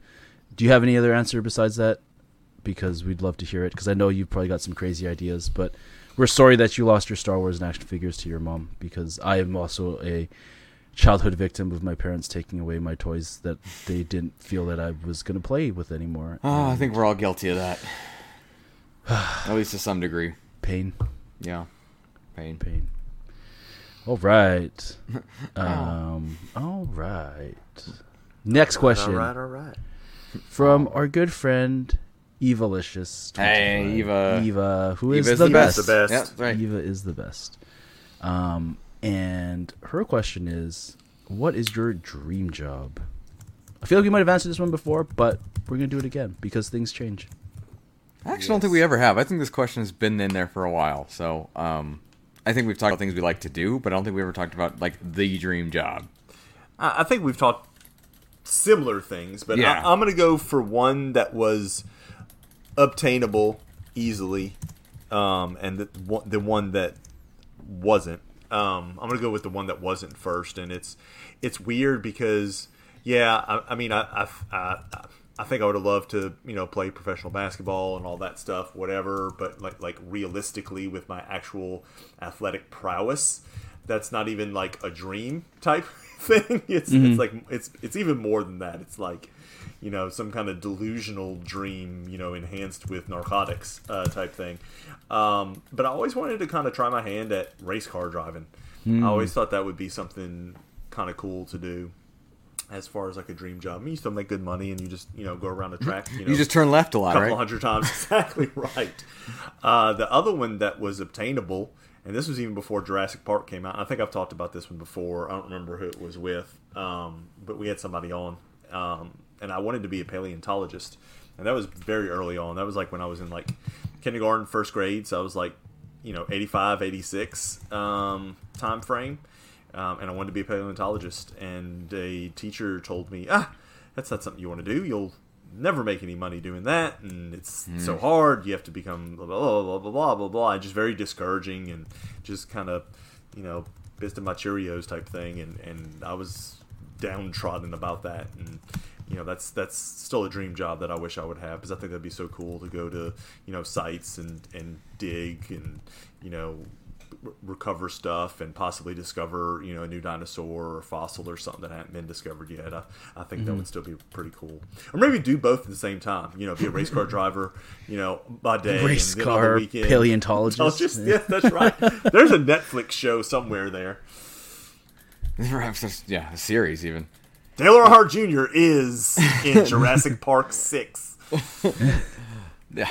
do you have any other answer besides that? Because we'd love to hear it. Because I know you've probably got some crazy ideas, but we're sorry that you lost your Star Wars and action figures to your mom. Because I am also a childhood victim of my parents taking away my toys that they didn't feel that I was going to play with anymore. Oh, I think we're all guilty of that. At least to some degree. Pain, Yeah. Pain. pain. All right. Um. All right. Next question. All right, all right. From our good friend Evalicious. Hey, Eva. Eva, who is Eva's the, the best. best. The best. Yeah, right. Eva is the best. Um, and her question is, "What is your dream job?" I feel like we might have answered this one before, but we're gonna do it again because things change. I actually don't think we ever have. I think this question has been in there for a while. So, um, I think we've talked about things we like to do, but I don't think we ever talked about like the dream job. I, I think we've talked similar things, but Yeah. I, I'm going to go for one that was obtainable easily, um, and the one, the one that wasn't. Um, I'm going to go with the one that wasn't first, and it's it's weird because yeah, I, I mean I, I I I think I would have loved to you know play professional basketball and all that stuff, whatever. But like like realistically, with my actual athletic prowess, that's not even like a dream type thing. It's it's like it's it's even more than that. It's like you know some kind of delusional dream, you know, enhanced with narcotics uh, type thing. Um, but I always wanted to kind of try my hand at race car driving. I always thought that would be something kind of cool to do. As far as like a dream job, I mean, you still make good money, and you just you know go around the track. You, know, You just turn left a lot, a couple right? hundred times. Exactly right. Uh, the other one that was obtainable, and this was even before Jurassic Park came out. and I think I've talked about this one before. I don't remember who it was with, um, but we had somebody on, um, and I wanted to be a paleontologist, and that was very early on. That was like when I was in like kindergarten, first grade. So I was like, you know, 85, 86 um, time frame. Um, and I wanted to be a paleontologist. And a teacher told me, ah, that's not something you want to do. You'll never make any money doing that, and it's hmm. so hard. You have to become blah blah blah blah blah blah blah. And just very discouraging, and just kind of, you know, pissed in my Cheerios type thing. And and I was downtrodden about that. And you know, that's that's still a dream job that I wish I would have because I think that'd be so cool to go to you know sites and and dig and you know recover stuff and possibly discover you know a new dinosaur or fossil or something that hadn't been discovered yet. I, I think that would still be pretty cool. Or maybe do both at the same time. You know, be a race car driver. You know, by day, Race and then on the car weekend, paleontologist. Oh, just, yeah, that's right. There's a Netflix show somewhere there. yeah, a series even. Dale Earnhardt Jr. is in Jurassic Park Six. Yeah.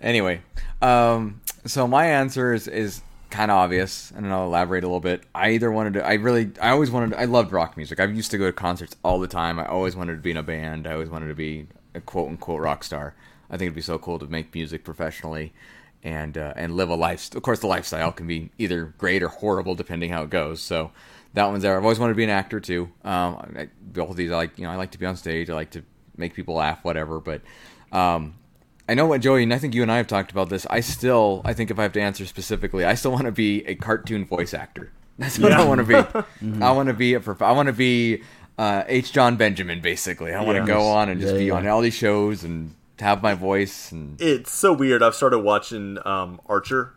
anyway, um, so my answer is, is kind of obvious, and I'll elaborate a little bit. I either wanted to, I really, I always wanted, I loved rock music. I used to go to concerts all the time. I always wanted to be in a band. I always wanted to be a quote unquote rock star. I think it'd be so cool to make music professionally and uh, and live a life. Of course, the lifestyle can be either great or horrible depending how it goes. So that one's there. I've always wanted to be an actor too. Um, I, both of these, I like, you know, I like to be on stage. I like to make people laugh, whatever. But um, I know what Joey, and I think you and I have talked about this. I still, I think if I have to answer specifically, I still want to be a cartoon voice actor. That's what I want to be. I want to be a, prof- I want to be uh, H. Jon Benjamin, basically. I want to Yeah. go on and just Yeah, be yeah. on all these shows and have my voice and It's so weird. I've started watching um, Archer.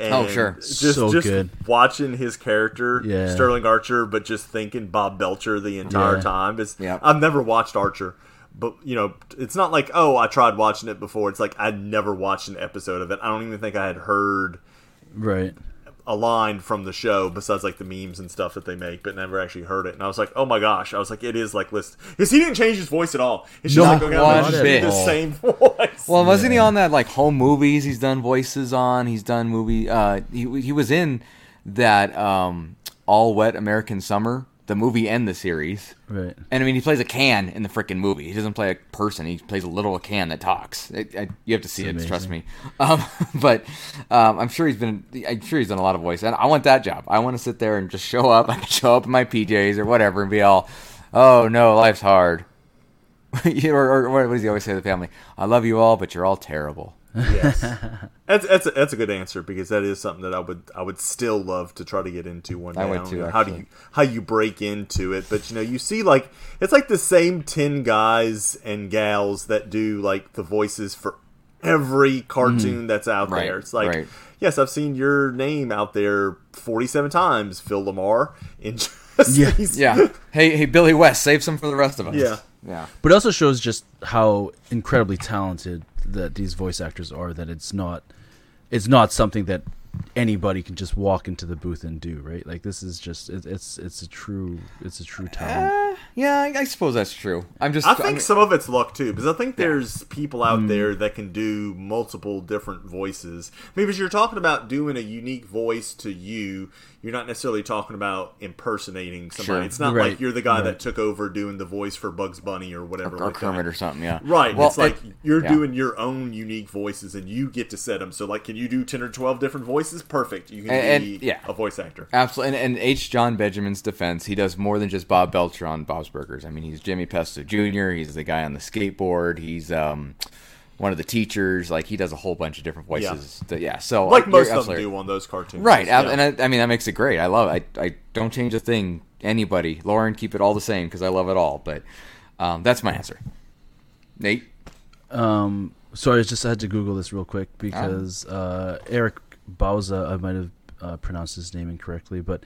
And Oh, sure. Just, So just good. watching his character, Yeah. Sterling Archer, but just thinking Bob Belcher the entire Yeah. time. It's, Yeah. I've never watched Archer, but you know, it's not like oh, I tried watching it before. It's like I'd never watched an episode of it. I don't even think I had heard Right. a line from the show besides like the memes and stuff that they make, but never actually heard it. And I was like, oh my gosh! I was like, it is like list because he didn't change his voice at all. It's just No, like okay, one I'm just bit. the same voice. Well, wasn't he on that like home movies? He's done voices on. He's done movie. Uh, he he was in that um, All Wet American Summer, the movie and the series. Right. And I mean, he plays a can in the freaking movie. He doesn't play a person. He plays a little can that talks. It, I, you have to see It's it. Trust me. Um, but um, I'm sure he's been. I'm sure he's done a lot of voice. And I want that job. I want to sit there and just show up. I can show up in my PJs or whatever and be all, "Oh no, life's hard." or, or what does he always say to the family? I love you all, but you're all terrible. Yes, that's that's a, that's a good answer because that is something that I would I would still love to try to get into one day. I would too, know How do you how you break into it? But you know, you see like it's like the same ten guys and gals that do like the voices for every cartoon mm-hmm. that's out Right, there. It's like right. yes, I've seen your name out there forty seven times, Phil LaMarr. In just Yeah. these- Yeah. hey, hey, Billy West, save some for the rest of us. Yeah. Yeah. But it also shows just how incredibly talented that these voice actors are. That it's not, it's not something that anybody can just walk into the booth and do. Right? Like this is just it, it's it's a true it's a true talent. Uh, yeah, I, I suppose that's true. I'm just. I think I'm- some of it's luck too, because I think there's people out there that can do multiple different voices. Maybe because you're talking about doing a unique voice to you, you're not necessarily talking about impersonating somebody. Sure. It's not Right, like you're the guy right. that took over doing the voice for Bugs Bunny or whatever. or like that. Kermit or something. Yeah. Right. Well, it's like it- you're yeah. doing your own unique voices and you get to set them. So, like, can you do 10 or 12 different voices? Perfect. You can And- be and- yeah. a voice actor. Absolutely. And, and H. Jon Benjamin's defense, he does more than just Bob Belcher on Bob's Burgers. I mean, he's Jimmy Pesto Jr., he's the guy on the skateboard, he's um, one of the teachers. Like, he does a whole bunch of different voices. Yeah. yeah so, Like most of them do on those cartoons. Right. Yeah. And I, I mean, that makes it great. I love it. I, I don't change a thing. Anybody. Loren, keep it all the same because I love it all. But um, that's my answer. Nate? Um, sorry, I just had to Google this real quick because uh, Eric Bauza, I might have uh, pronounced his name incorrectly, but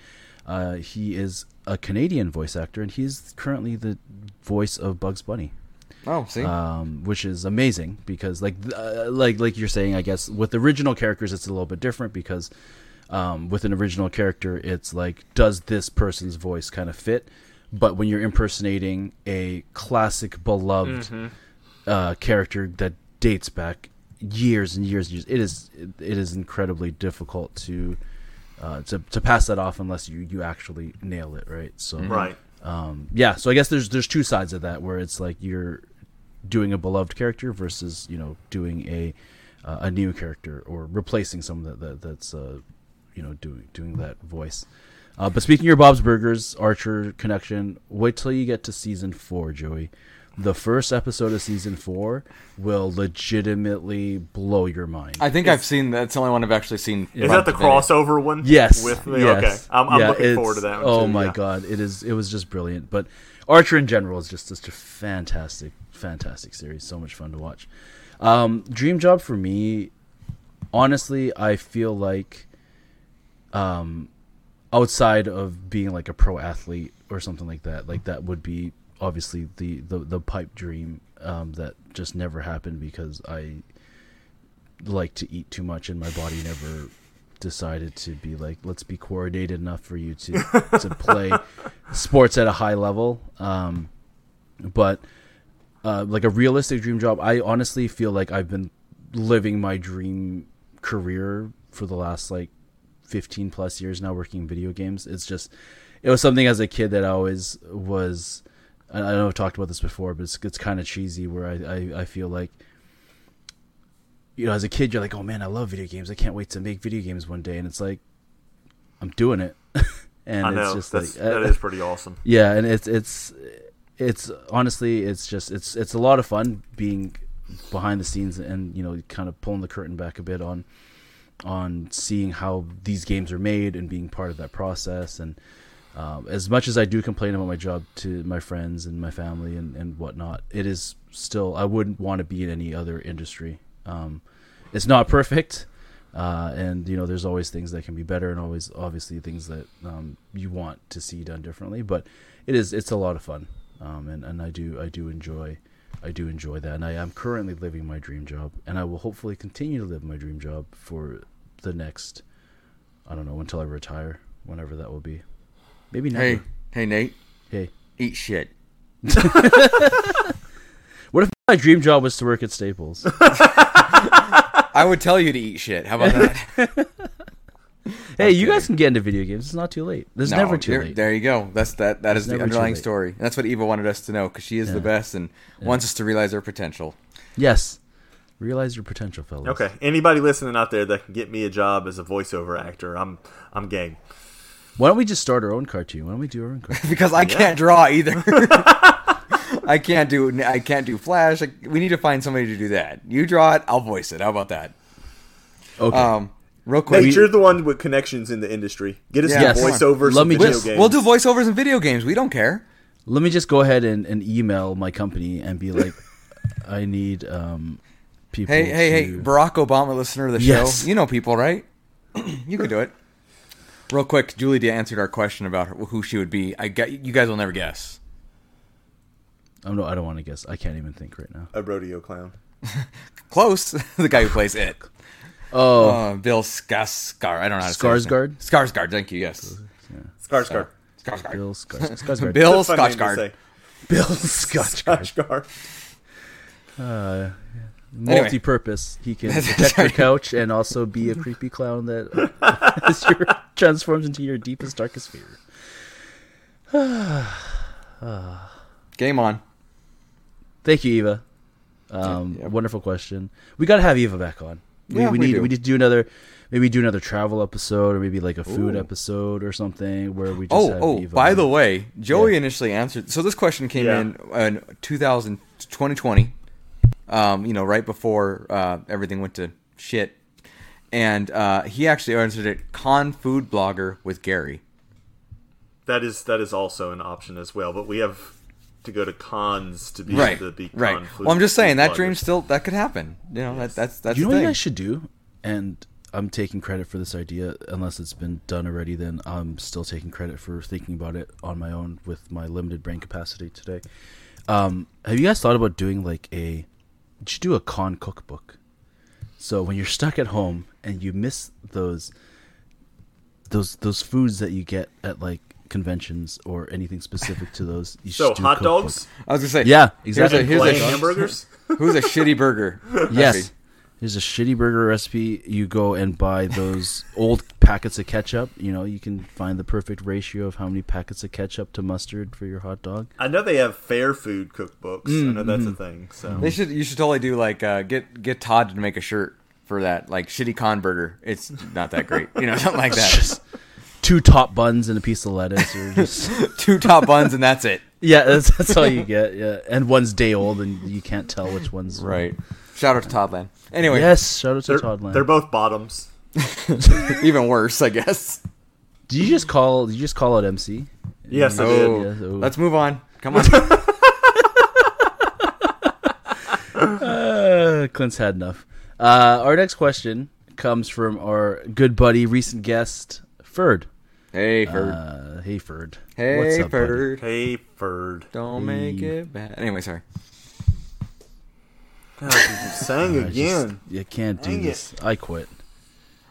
uh, he is a Canadian voice actor, and he's currently the voice of Bugs Bunny. Oh, see? um, which is amazing because like uh, like like you're saying, I guess with original characters it's a little bit different because um, with an original character it's like does this person's voice kind of fit? But when you're impersonating a classic beloved uh, character that dates back years and years and years, it is it, it is incredibly difficult to. Uh, to, to pass that off unless you, you actually nail it right so Right. um, yeah so i guess there's there's two sides of that where it's like you're doing a beloved character versus you know doing a uh, a new character or replacing someone that, that that's uh, you know doing doing that voice uh, but speaking of your bob's burgers archer connection wait till you get to season four joey the first episode of season four will legitimately blow your mind I think I've seen that's the only one I've actually seen. Is that the crossover one? Yes. With me? yes. Okay. I'm, I'm Yeah, looking forward to that one. Oh too, my yeah. god, it is. It was just brilliant. But Archer in general is just such a fantastic, fantastic series. So much fun to watch. Um, dream job for me, honestly, I feel like, um, outside of being like a pro athlete or something like that, like that would be obviously the the, the pipe dream um, that just never happened because I like to eat too much and my body never decided to be like let's be coordinated enough for you to to play sports at a high level. Um but uh like a realistic dream job i honestly feel like i've been living my dream career for the last like 15 plus years now working in video games. It's just it was something as a kid that i always was i I know i've talked about this before but it's, it's kind of cheesy where I, I i feel like you know, as a kid, you're like, oh man, I love video games. I can't wait to make video games one day. And it's like, I'm doing it. and I know. it's just That's, like, that uh, is pretty awesome. yeah. And it's, it's, it's honestly, it's just, it's, it's a lot of fun being behind the scenes and, you know, kind of pulling the curtain back a bit on, on seeing how these games are made and being part of that process. And, um, as much as I do complain about my job to my friends and my family and, and whatnot, it is still I wouldn't want to be in any other industry. Um, it's not perfect, uh, and you know there's always things that can be better, and always obviously things that um, you want to see done differently. But it is it's a lot of fun, um, and and I do I do enjoy I do enjoy that, and I am currently living my dream job, and I will hopefully continue to live my dream job for the next I don't know until I retire, whenever that will be. Maybe never. Hey, hey, Nate, Hey, eat shit. what if my dream job was to work at Staples? I would tell you to eat shit. How about that? hey, you guys can get into video games. It's not too late. There's No, never too there, late. There you go. That's that. That is the never too underlying late. story. And that's what Eva wanted us to know because she is the Yeah. best and wants us to realize our potential. Yes, realize your potential, fellas. Okay. Anybody listening out there that can get me a job as a voiceover actor, I'm I'm game. Why don't we just start our own cartoon? Why don't we do our own cartoon? because I can't draw either. I can't do I can't do Flash. Like, we need to find somebody to do that. You draw it, I'll voice it. How about that? Okay. Um, real quick, Nate, you're the one with connections in the industry. Get us Yes. some voiceovers, Let me video just- games. we'll do voiceovers in video games. We don't care. Let me just go ahead and, and email my company and be like, I need um, people. Hey, hey, hey, Barack Obama, listener of the show. Yes. You know people, right? you can do it. Real quick, Julie answered our question about who she would be. I get you guys will never guess. Oh no, I don't want to guess. I can't even think right now. a rodeo clown. Close, the guy who plays it. Oh, Uh, Bill Skarsgård. I don't know how to say his name. Skarsgård? Skarsgård. Thank you. Yes. Skarsgård. Skarsgård. Bill Skars- Skarsgård. Bill Funny name to Skarsgård. Bill Skarsgård. Skarsgård. Uh, multi-purpose. He can protect your couch and also be a creepy clown that is your, transforms into your deepest, darkest fear. Game on. Thank you, Eva. Um, Yeah. Wonderful question. We gotta have Eva back on. We, Yeah, we we need do. we need to do another, maybe do another travel episode or maybe like a food Ooh. episode or something where we just Oh, have oh, Eva. by on. the way, Joey Yeah. initially answered. So this question came Yeah. in in 2000, 2020, um, you know, right before uh, everything went to shit. And uh, he actually answered it con food blogger with Gary. That is that is also an option as well, but we have to go to cons to be Right. able to be con Right. food- Well, I'm just saying that dream still that could happen. You know, that, that's that's you know the what thing. you guys should do? And I'm taking credit for this idea, unless it's been done already. Then I'm still taking credit for thinking about it on my own with my limited brain capacity today. Um, have you guys thought about doing like a? You should do a con cookbook. So when you're stuck at home and you miss those, those those foods that you get at like conventions or anything specific to those, you So do a hot cookbook. dogs, I was gonna say, Yeah, Here's exactly. a, here's plain a hamburgers. who's a shitty burger? Yes. recipe? There's a shitty burger recipe. You go and buy those old packets of ketchup. You know, you can find the perfect ratio of how many packets of ketchup to mustard for your hot dog. I know they have fair food cookbooks. I know that's a thing. So They should. You should totally do like uh, get get Todd to make a shirt for that, like shitty con burger. It's not that great, you know, something like that. Just two top buns and a piece of lettuce, or just Two top buns and that's it. yeah, that's, that's all you get. Yeah, and one's day old, and you can't tell which one's Right. Shout out to Toddland. Anyway, Yes, shout out to they're, Todd they're both bottoms. even worse, I guess. Did you just call? Did you just call out MC? Yes, I did. Yeah, oh. let's move on. Come on. Uh, Clint's had enough. Uh, our next question comes from our good buddy, recent guest, Ferd. Hey, Ferd. Uh, hey, Ferd. hey, What's up, buddy? Ferd. Hey, Ferd. Don't make it bad. Anyway, sorry. God, you sang I just- again. you can't do Dang it. this. I quit.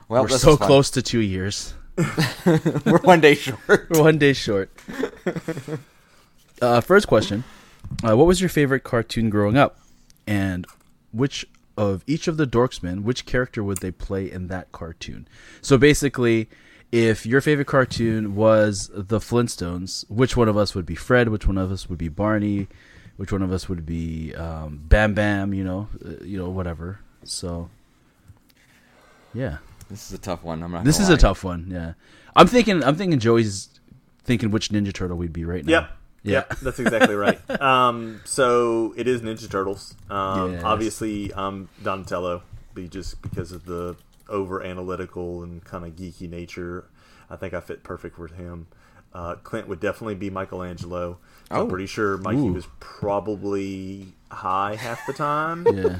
Well, We're so close to two years. We're one day short. We're one day short. uh, first question: uh, What was your favorite cartoon growing up, and which of each of the Dorksmen, which character would they play in that cartoon? So basically, if your favorite cartoon was the Flintstones, which one of us would be Fred? Which one of us would be Barney? Which one of us would be um, Bam Bam? You know, uh, you know, whatever. So, yeah. This is a tough one. I'm not. This gonna is a tough one. Yeah, I'm thinking. I'm thinking Joey's thinking which Ninja Turtle we'd be right now. Yep. Yeah. Yep, that's exactly right. Um, so it is Ninja Turtles. Um, Yes. Obviously, I'm Donatello, be just because of the over analytical and kind of geeky nature. I think I fit perfect with him. Uh, Clint would definitely be Michelangelo. Oh. I'm pretty sure Mikey Ooh. was probably high half the time. Yeah.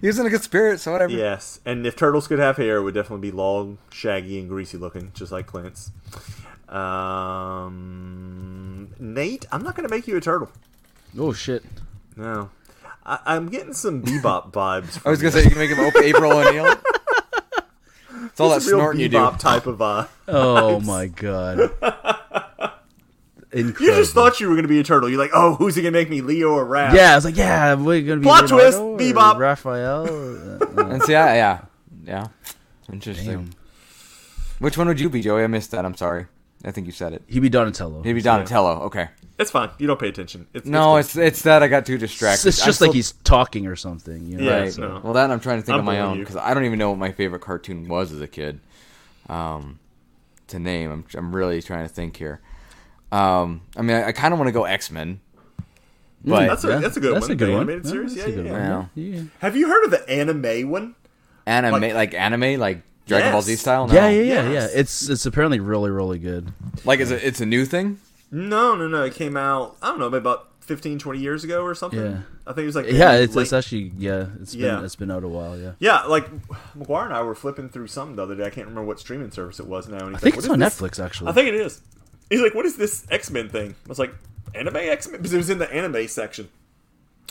He was in a good spirit, so whatever. Yes, and if turtles could have hair, it would definitely be long, shaggy, and greasy looking, just like Clint's. Um, Nate, I'm not going to make you a turtle. Oh shit. No, I, I'm getting some bebop vibes. I was gonna say you can make him Oprah April O'Neil. It's all that It's a real snorting you do. bebop type of uh. Oh my god. Incredible. You just thought you were going to be a turtle. You're like, oh, who's he going to make me, Leo or Raph? Yeah, I was like, yeah, we're gonna be Plot twist, Leonardo or Bebop. Raphael. Uh, And see, I, yeah, yeah, interesting. damn. Which one would you be, Joey? I missed that. I'm sorry. I think you said it. He'd be Donatello. He'd be Donatello. Okay. It's fine. You don't pay attention. It's, No, it's, it's it's that I got too distracted. it's I'm just like still- he's talking or something. You know? Yeah, right. no. Well, that I'm trying to think I'm of my own because I don't even know what my favorite cartoon was as a kid. Um, to name, I'm I'm really trying to think here. Um, I mean, I, I kind of want to go X Men. But That's a- that's a good that's one. A good The one. animated Yeah, series? that's a Yeah, good yeah, one. yeah. Have you heard of the anime one? anime, Like- like, anime, like Dragon Ball Z style. No. Yeah, yeah, yeah, Yes. yeah. It's it's apparently really, really good. Like, is it? It's a new thing. No, no, no. It came out, I don't know, maybe about 15, 20 years ago or something. Yeah. I think it was like Yeah, it's, late- it's actually yeah. It's been Yeah. it's been out a while. Yeah. Yeah, like McGuire and I were flipping through something the other day. I can't remember what streaming service it was now. And I think like, it's "What on is this?" Netflix actually. I think it is. He's like, "What is this X Men thing?" I was like, "Anime X Men," because it was in the anime section.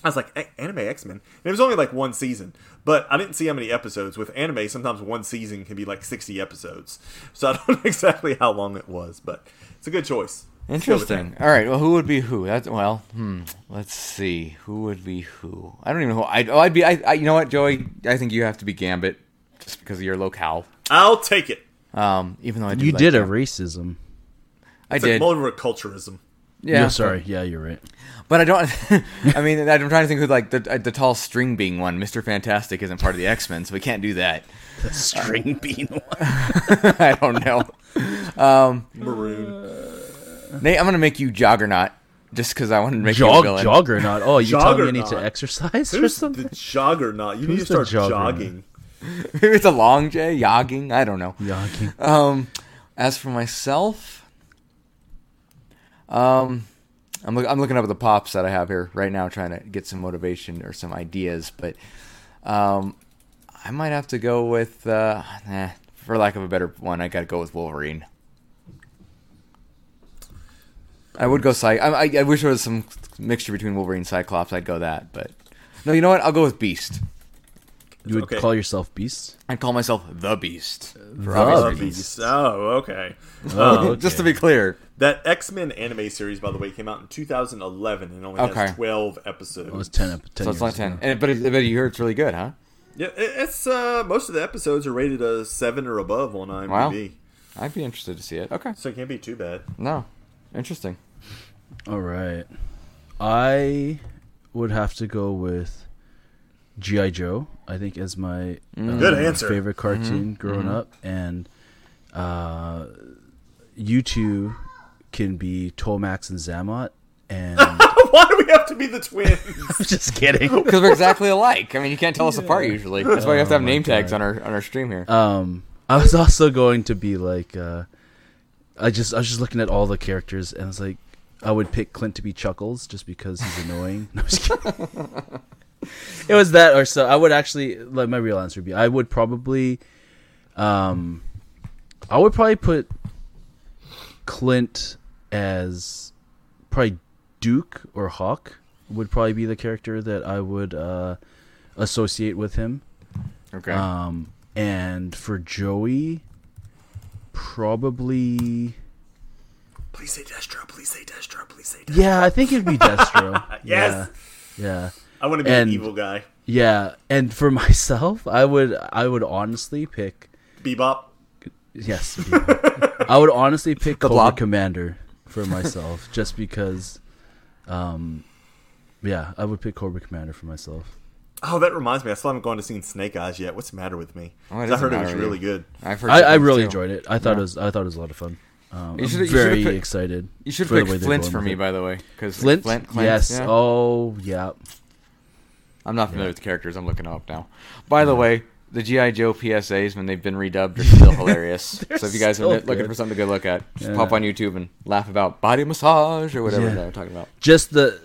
I was like, "A- "Anime X Men," and it was only like one season, but I didn't see how many episodes. With anime, sometimes one season can be like sixty episodes, so I don't know exactly how long it was, but it's a good choice. Let's go with that. Interesting. All right. Well, who would be who? That's well. Hmm. Let's see. Who would be who? I don't even know. Who, I, oh, I'd be. I, I. You know what, Joey? I think you have to be Gambit, just because of your locale. I'll take it. Um. Even though I do you like did a Gambit. racism. I It's did. like more of a culturism. yeah. Yeah, sorry. Yeah, you're right. But I don't. I mean, I'm trying to think who like the the tall string being one. Mister Fantastic isn't part of the X Men, so we can't do that. The string bean one. I don't know. Maroon. Nate, I'm gonna make you Juggernaut just because I wanted to make you a Jog, villain. juggernaut. Oh, you tell me I need to Juggernaut. exercise or something? the joggernaut? You need to Who's the start juggernaut? jogging. Maybe it's a long J, jogging. I don't know. Jogging. Um, as for myself, um, I'm look, I'm looking up at the pops that I have here right now, trying to get some motivation or some ideas. But um, I might have to go with, uh, eh, for lack of a better one, I got to go with Wolverine. I would go Cy. I, I, I wish there was some mixture between Wolverine and Cyclops. I'd go that, but no. You know what? I'll go with Beast. You would okay. call yourself Beast? I'd call myself the Beast. For The obvious Oh, reasons. Beast. Oh, okay. Oh, Just to be clear, That X Men anime series, by the way, came out in 2011 and only Okay. has 12 episodes. It was 10, ep- 10 so it's like ten. And, but, it, but you heard it's really good, huh? Yeah, it's uh, most of the episodes are rated a seven or above on IMDb, Wow. I'd be interested to see it. Okay. so it can't be too bad. No. Interesting. All right. I would have to go with G.I. Joe, I think, as my uh, Good answer. favorite cartoon growing up. And uh, you two can be Tomax and Xamot. And Why do we have to be the twins? I'm just kidding. Because we're exactly alike. I mean, you can't tell us apart usually. That's why we have to have Oh my name tags on our on our stream here. Um, I was also going to be like, uh, I just I was just looking at all the characters, and I was like, I would pick Clint to be Chuckles just because he's annoying. No, I'm just kidding. it was that, or so. I would actually like my real answer would be I would probably, um, I would probably put Clint as probably Duke or Hawk would probably be the character that I would uh, associate with him. okay. Um, and for Joey, probably. Please say Destro. Please say Destro. Please say Destro. Yeah, I think it'd be Destro. Yes. Yeah, yeah, I want to be And- an evil guy. yeah. And for myself, I would, I would honestly pick. Bebop. Yes, I would honestly pick The Cobra Blob. Commander for myself, just because. Um, yeah, I would pick Cobra Commander for myself. Oh, that reminds me. I still haven't gone to see Snake Eyes yet. What's the matter with me? Oh, I heard it was really good. I've heard I, I really too. enjoyed it. I thought Yeah. it was, I thought it was a lot of fun. Um, You I'm should've- you very picked- excited. You should pick Flint for me, by the way, because Flint, Flint, Clint, yes. yeah. Oh, yeah. I'm not familiar with the characters. I'm looking up now. By the way, the GI Joe PSAs when they've been redubbed are still hilarious. So if you guys are looking good. for something to go look at, just Yeah. pop on YouTube and laugh about body massage or whatever Yeah. they're talking about. Just the,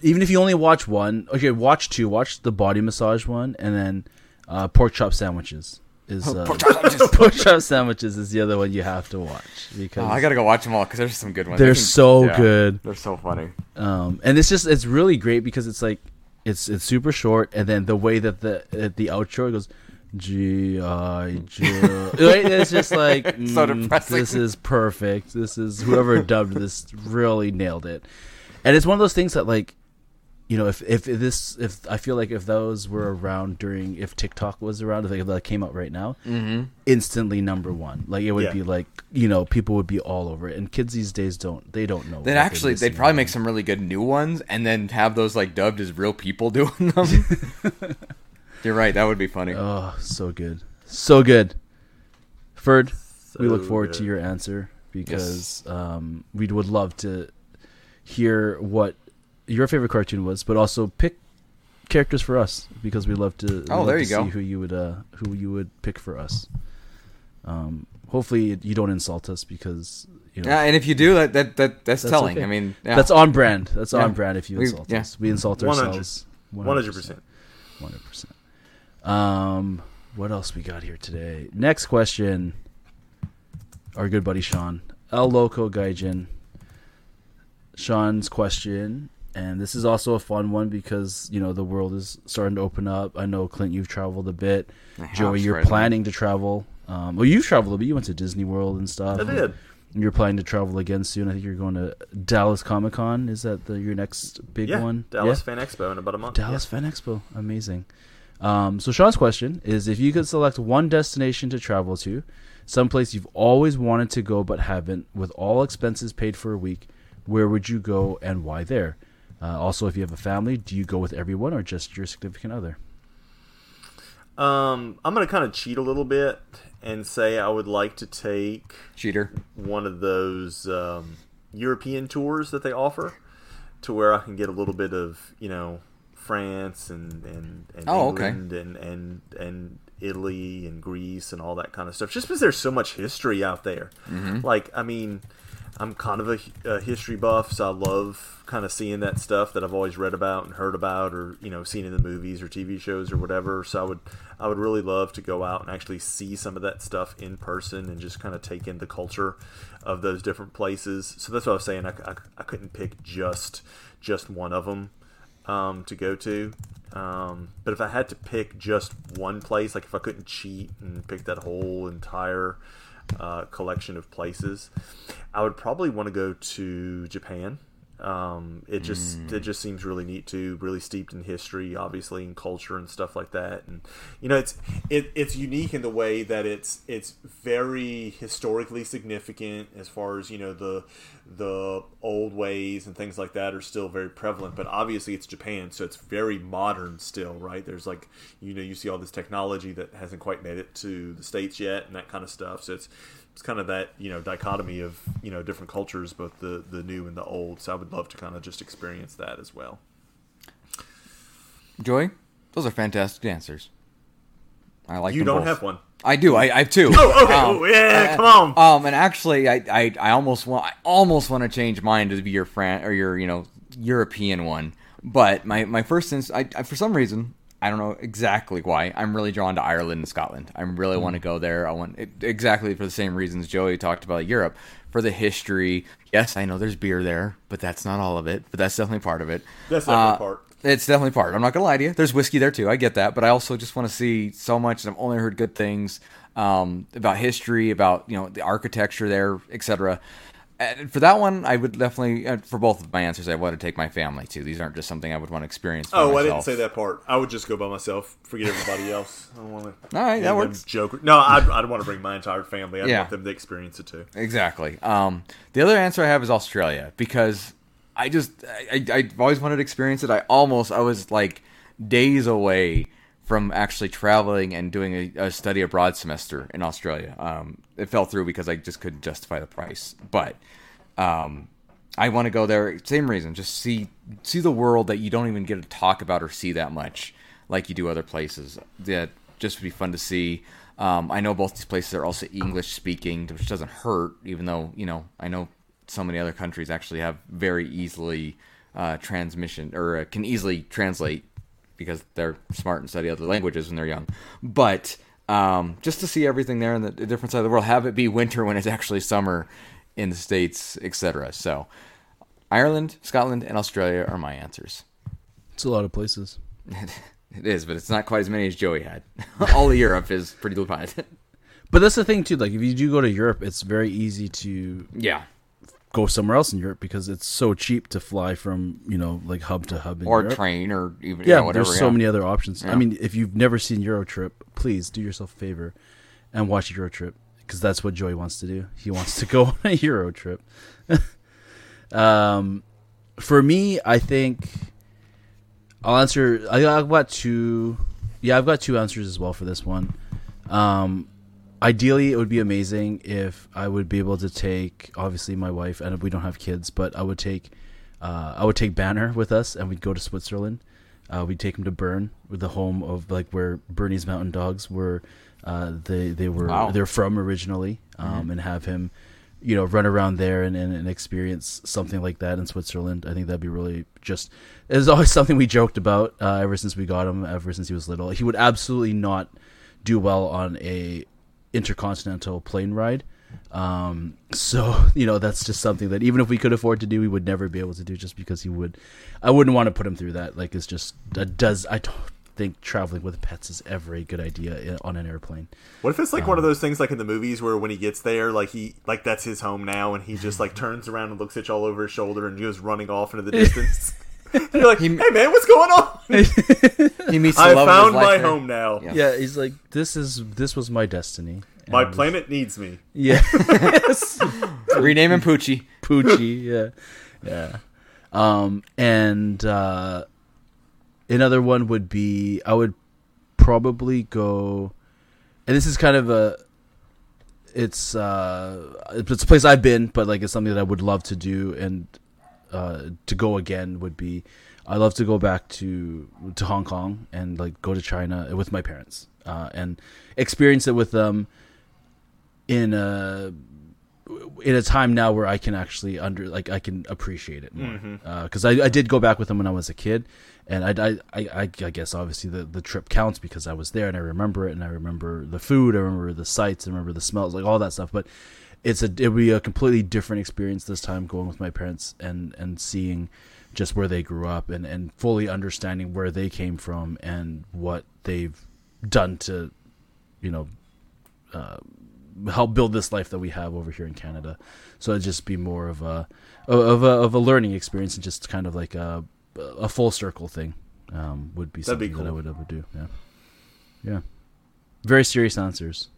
even if you only watch one, okay, watch two. Watch the body massage one, and then uh, pork chop sandwiches is uh, Pork chop sandwiches. pork chop sandwiches is the other one you have to watch because Oh, I gotta go watch them all because there's some good ones. They're think- so yeah, good. They're so funny. um, and it's just it's really great because it's like it's it's super short, and then the way that the the outro goes. G I. Right? It's just like So mm, depressing. this is perfect. This is whoever dubbed this really nailed it, and it's one of those things that like, you know, if if this if I feel like if those were around during if TikTok was around if, like, that came out right now, Mm-hmm. instantly number one. Like it would Yeah. be like you know people would be all over it, and kids these days don't they don't know. what actually, they'd probably out make some really good new ones, and then have those like dubbed as real people doing them. You're right. That would be funny. Oh, so good, so good. Ferd, we look So forward to your answer because um, we would love to hear what your favorite cartoon was, but also pick characters for us because we love to. we Oh, love there to you go. See who you would uh, who you would pick for us. Um, hopefully you don't insult us because you know Yeah, and if you do, that, that, that that's, That's telling. okay. I mean, yeah. that's on brand. That's Yeah. on brand. If you We- insult yeah. us, we insult 100. ourselves. One hundred percent. One hundred percent. Um, what else we got here today? Next question. Our good buddy Sean El Loco Gaijin. Sean's question, and this is also a fun one because you know the world is starting to open up. I know Clint, you've traveled a bit. I have Joey, you're planning to travel. Um, well, you've traveled a bit. You went to Disney World and stuff. I did. You're planning to travel again soon. I think you're going to Dallas Comic Con. Is that the, your next big Yeah, one? Dallas Fan Expo in about a month. Dallas Fan Expo. Amazing. Um, so Sean's question is: If you could select one destination to travel to, someplace you've always wanted to go but haven't, with all expenses paid for a week, where would you go and why there? Uh, also, if you have a family, do you go with everyone or just your significant other? Um, I'm gonna kind of cheat a little bit and say I would like to take cheater. one of those um, European tours that they offer, to where I can get a little bit of you know France and and, and Oh, okay. England and and and Italy and Greece and all that kind of stuff. Just because there's so much history out there. Mm-hmm. Like I mean, I'm kind of a, a history buff, so I love kind of seeing that stuff that I've always read about and heard about, or you know, seen in the movies or TV shows or whatever. So I would, I would really love to go out and actually see some of that stuff in person and just kind of take in the culture of those different places. So that's what I was saying. I, I, I couldn't pick just just one of them um, to go to. Um, but if I had to pick just one place, like if I couldn't cheat and pick that whole entire uh, collection of places, I would probably want to go to Japan. Um, it just it just seems really neat too, really steeped in history, obviously, and culture and stuff like that. And you know, it's it, it's unique in the way that it's it's very historically significant as far as you know the the old ways and things like that are still very prevalent. But obviously, it's Japan, so it's very modern still, right? There's like you know you see all this technology that hasn't quite made it to the states yet, and that kind of stuff. So it's it's kind of that you know dichotomy of you know different cultures, both the the new and the old. So I would love to kind of just experience that as well. Joy, those are fantastic answers. I like you don't both. have one. I do. I, I have two. Oh, okay. Um, Oh, yeah, uh, come on. Um, and actually, I, I, I almost want, I almost want to change mine to be your friend or your, you know, European one. But my, my first instance, I, I, for some reason, I don't know exactly why. I'm really drawn to Ireland and Scotland. I really want to go there. I want it, exactly for the same reasons Joey talked about Europe for the history. Yes, I know there's beer there, but that's not all of it. But that's definitely part of it. That's definitely Uh, part. It's definitely part. I'm not gonna lie to you. There's whiskey there too. I get that, but I also just want to see so much. And I've only heard good things um, about history, about you know the architecture there, etc. And for that one, I would definitely. uh, For both of my answers, I want to take my family too. These aren't just something I would want to experience. Oh, I didn't say that part. I would just go by myself. Forget everybody else. I don't want to. All right, that works. Joke. No, I'd, I'd want to bring my entire family. I Yeah. want them to experience it too. Exactly. Um, the other answer I have is Australia because I just I, I, I've always wanted to experience it. I almost I was like days away from actually traveling and doing a, a study abroad semester in Australia. Um, it fell through because I just couldn't justify the price, but. Um, I want to go there. Same reason, just see see the world that you don't even get to talk about or see that much, like you do other places. That just would be fun to see. Um, I know both these places are also English speaking, which doesn't hurt, even though you know I know so many other countries actually have very easily uh, transmission or uh, can easily translate because they're smart and study other languages when they're young. But um, just to see everything there in the, the different side of the world, have it be winter when it's actually summer in the states, etc. So, Ireland, Scotland, and Australia are my answers. It's a lot of places. It is, but it's not quite as many as Joey had. All of Europe is pretty limited. But that's the thing too. Like if you do go to Europe, it's very easy to yeah, go somewhere else in Europe because it's so cheap to fly from you know like hub to hub in or Europe. train, or even you Yeah, know, whatever. there's so yeah. many other options. Yeah. I mean, if you've never seen Euro Trip, please do yourself a favor and watch Euro Trip because that's what Joey wants to do. He wants to go on a Euro Trip. um, for me, I think I'll answer. I, I've got two. Yeah, I've got two answers as well for this one. Um, ideally, it would be amazing if I would be able to take, obviously, my wife, and we don't have kids, but I would take uh, I would take Banner with us, and we'd go to Switzerland. Uh, we'd take him to Bern, the home of like where Bernese Mountain Dogs were. Uh, they they were Wow. they're from originally, um, and have him, you know, run around there and, and, and experience something like that in Switzerland. I think that'd be really just. It's always something we joked about uh, ever since we got him, ever since he was little. He would absolutely not do well on a intercontinental plane ride. Um, so you know that's just something that even if we could afford to do, we would never be able to do just because he would. I wouldn't want to put him through that. Like it's just that does. I don't think traveling with pets is ever a good idea on an airplane. What if it's like Um, one of those things like in the movies where when he gets there, like he like that's his home now, and he just like turns around and looks at you all over his shoulder and goes running off into the distance. You're like, hey man, what's going on? He meets the I love found of his life my there. home now. Yeah. Yeah, he's like, this is this was my destiny. My And- planet needs me. Yeah. yes. Rename him Poochie. Poochie, yeah, yeah. Um, and uh, another one would be I would probably go, and this is kind of a, it's uh, it's a place I've been, but like it's something that I would love to do, and uh, to go again would be, I love to go back to to Hong Kong and like go to China with my parents, uh, and experience it with them in a in a time now where I can actually under like I can appreciate it more because I, I did go back with them when I was a kid and I, I, I, I guess obviously the, the trip counts because I was there and I remember it and I remember the food I remember the sights I remember the smells like all that stuff but it's a it would be a completely different experience this time going with my parents and and seeing just where they grew up and and fully understanding where they came from and what they've done to you know help build this life that we have over here in Canada. So it'd just be more of a of a of a learning experience and just kind of like a a full circle thing. Um, would be That'd be something that I would ever do. Yeah, yeah. Very serious answers.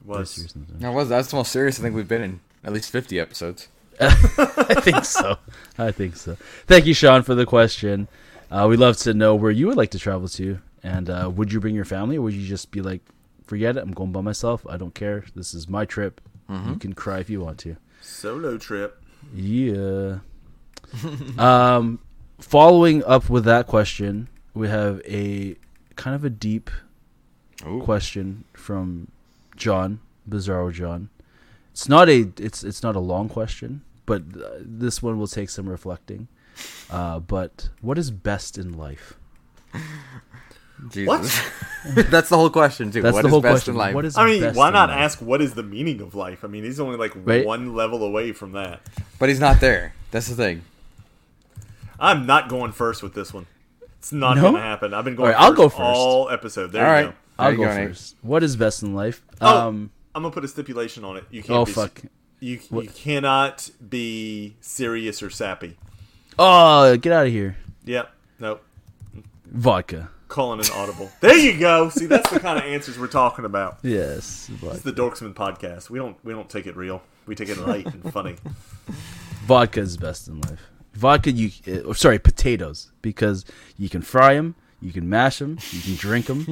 It Very was. serious answers. That was that's the most serious I think we've been in at least fifty episodes. I think so. I think so. Thank you, Sean, for the question. Uh, we'd love to know where you would like to travel to, and uh, would you bring your family, or would you just be like, "Forget it, I'm going by myself. I don't care. This is my trip. You can cry if you want to." Solo trip. Yeah. um, following up with that question, we have a kind of a deep Ooh. question from John Bizarro John. It's not a it's it's not a long question, but uh, this one will take some reflecting. Uh, but what is best in life? Jesus. that's the whole question too. That's What the is whole best question. in life? What is I mean, why not life? ask what is the meaning of life? I mean, he's only like Right. one level away from that. but he's not there. That's the thing. I'm not going first with this one. It's not No? going to happen. I've been going. All right, I'll go first. All episode. There All you right. go. I'll go go, first. What is best in life? Oh, Um, I'm gonna put a stipulation on it. You can't. oh be, fuck! You What? you cannot be serious or sappy. Oh, get out of here! Yep. Nope. Vodka. Calling an audible. there you go. See, that's the kind of answers we're talking about. Yes, It's vodka. the Dorksmen podcast. We don't we don't take it real. We take it light and funny. vodka is best in life. Vodka, you uh, sorry, potatoes because you can fry them, you can mash them, you can drink them,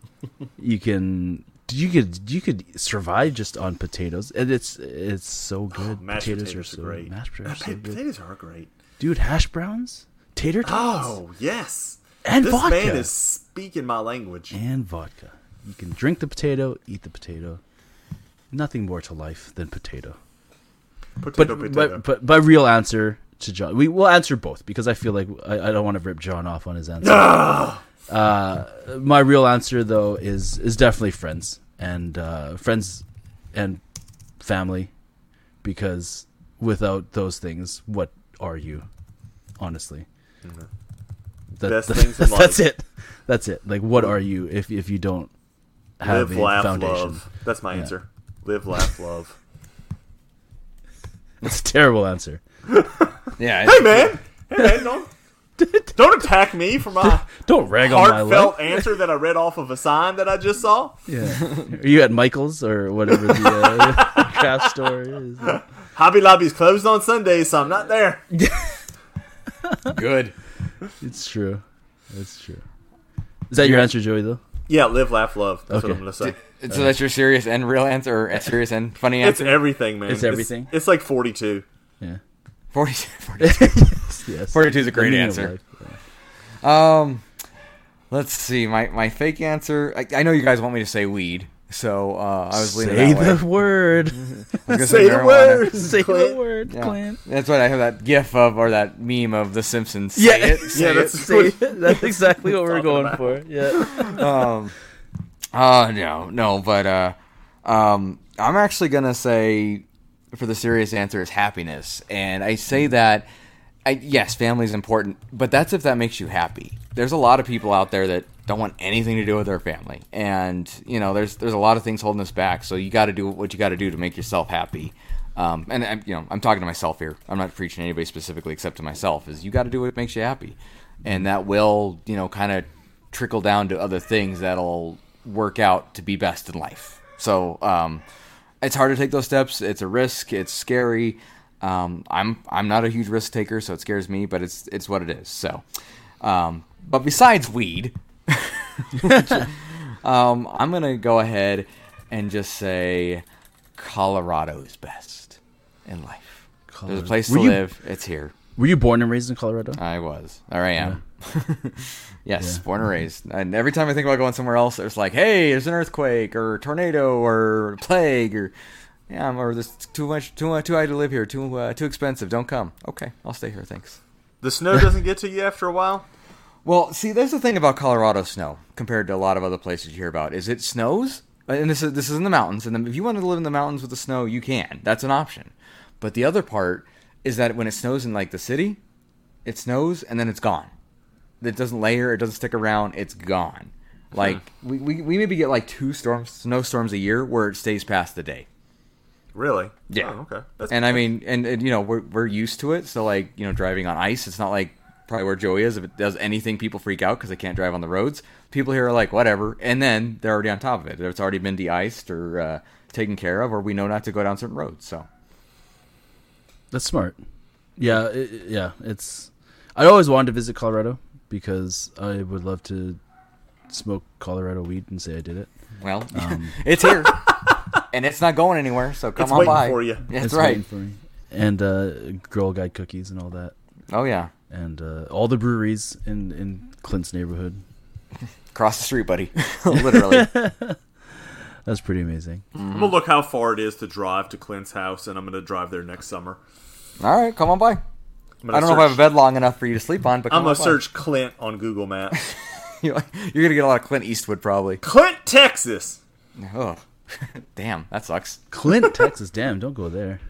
you can. You could you could survive just on potatoes, and it's it's so oh, good. Oh, Mashed potatoes, potatoes, are so great. mashed potatoes are uh, Pa- so potatoes are great. Dude, hash browns, tater tots, Oh yes. and this vodka, man is speaking my language. and vodka. You can drink the potato, eat the potato. Nothing more to life than potato. But Potato, potato. but but my real answer to John, we will answer both because I feel like I, I don't want to rip John off on his answer. Uh, my real answer though is is definitely friends and uh, friends and family because without those things, what are you? Honestly, That- Best that- things in That's it. That's it. Like, what are you if if you don't have Live, a laugh, foundation? love. That's my Yeah. answer. Live, laugh, love. That's a terrible answer. Yeah. Hey man, hey man, don't don't attack me for my Don't rag on my heartfelt answer that I read off of a sign that I just saw. Yeah. Are you at Michael's or whatever the uh, craft store is? Hobby Lobby's closed on Sundays, so I'm not there. Good. It's true. It's true. Is that your answer, Joey? Though. Yeah, live, laugh, love. That's Okay. what I'm gonna say. So that's your serious and real answer, or a serious and funny answer. It's everything, man. It's everything? It's, like 42. Yeah. 40, 42. yes, yes. 42 is a great answer. yeah. Um, let's see. My my fake answer. I, I know you guys want me to say weed, so uh, I was leaning Say that the way. word. I was gonna Say the word. Say Clint. the word, Yeah. Clint. That's what I have that gif of, or that meme of The Simpsons. Say Yeah. it, say Yeah, it. that's- Say it. That's exactly what we're going about. for. Yeah. um, uh, no, no, but uh, um, I'm actually gonna say for the serious answer is happiness, and I say that. I, yes, family is important, but that's if that makes you happy. There's a lot of people out there that don't want anything to do with their family, and you know, there's there's a lot of things holding us back. So you got to do what you got to do to make yourself happy. Um, and I'm, you know, I'm talking to myself here. I'm not preaching anybody specifically except to myself. Is you got to do what makes you happy, and that will, you know, kind of trickle down to other things that'll work out to be best in life. So um, it's hard to take those steps. It's a risk. It's scary. Um, I'm I'm not a huge risk taker, so it scares me, but it's it's what it is. So, um, but besides weed, um, I'm gonna go ahead and just say Colorado's best in life. There's a Colorado. place Were to you- live. It's here. Were you born and raised in Colorado? I was. Or I am. yes, Yeah. born and raised. And every time I think about going somewhere else, it's like, hey, there's an earthquake or tornado or plague or yeah, or there's too much, too much, too high to live here, too uh, too expensive. Don't come. Okay, I'll stay here. Thanks. The snow doesn't get to you after a while. Well, see, there's the thing about Colorado snow compared to a lot of other places you hear about. Is it snows, and this is this is in the mountains. And if you want to live in the mountains with the snow, you can. That's an option. But the other part is that when it snows in like the city, it snows and then it's gone. It doesn't layer. It doesn't stick around. It's gone. Like we, we, we maybe get like two storms, snowstorms a year where it stays past the day. Really? Yeah. Oh, okay. That's And I mean, and, and you know, we're we're used to it. So like, you know, driving on ice, it's not like probably where Joey is. If it does anything, people freak out because they can't drive on the roads. People here are like, whatever, and then they're already on top of it. It's already been de-iced or uh, taken care of, or we know not to go down certain roads. So That's smart. Yeah, it, it- yeah. It's. I always wanted to visit Colorado because I would love to smoke Colorado weed and say I did it. well, Um, it's here, and it's not going anywhere. So come It's on waiting by. for you. That's it's right. waiting for me. And uh, Girl Guide cookies and all that, Oh yeah, and uh, all the breweries in in Clint's neighborhood. cross the street, buddy. Literally. That's pretty amazing. I'm gonna look how far it is to drive to Clint's house, and I'm gonna drive there next summer. All right, come on by. I'm gonna I don't know if I have a bed long enough for you to sleep on, but I'm gonna on by. search Clint on Google Maps. You're you're gonna get a lot of Clint Eastwood probably. Clint, Texas. Oh, damn, that sucks. Clint, Texas. Damn, don't go there.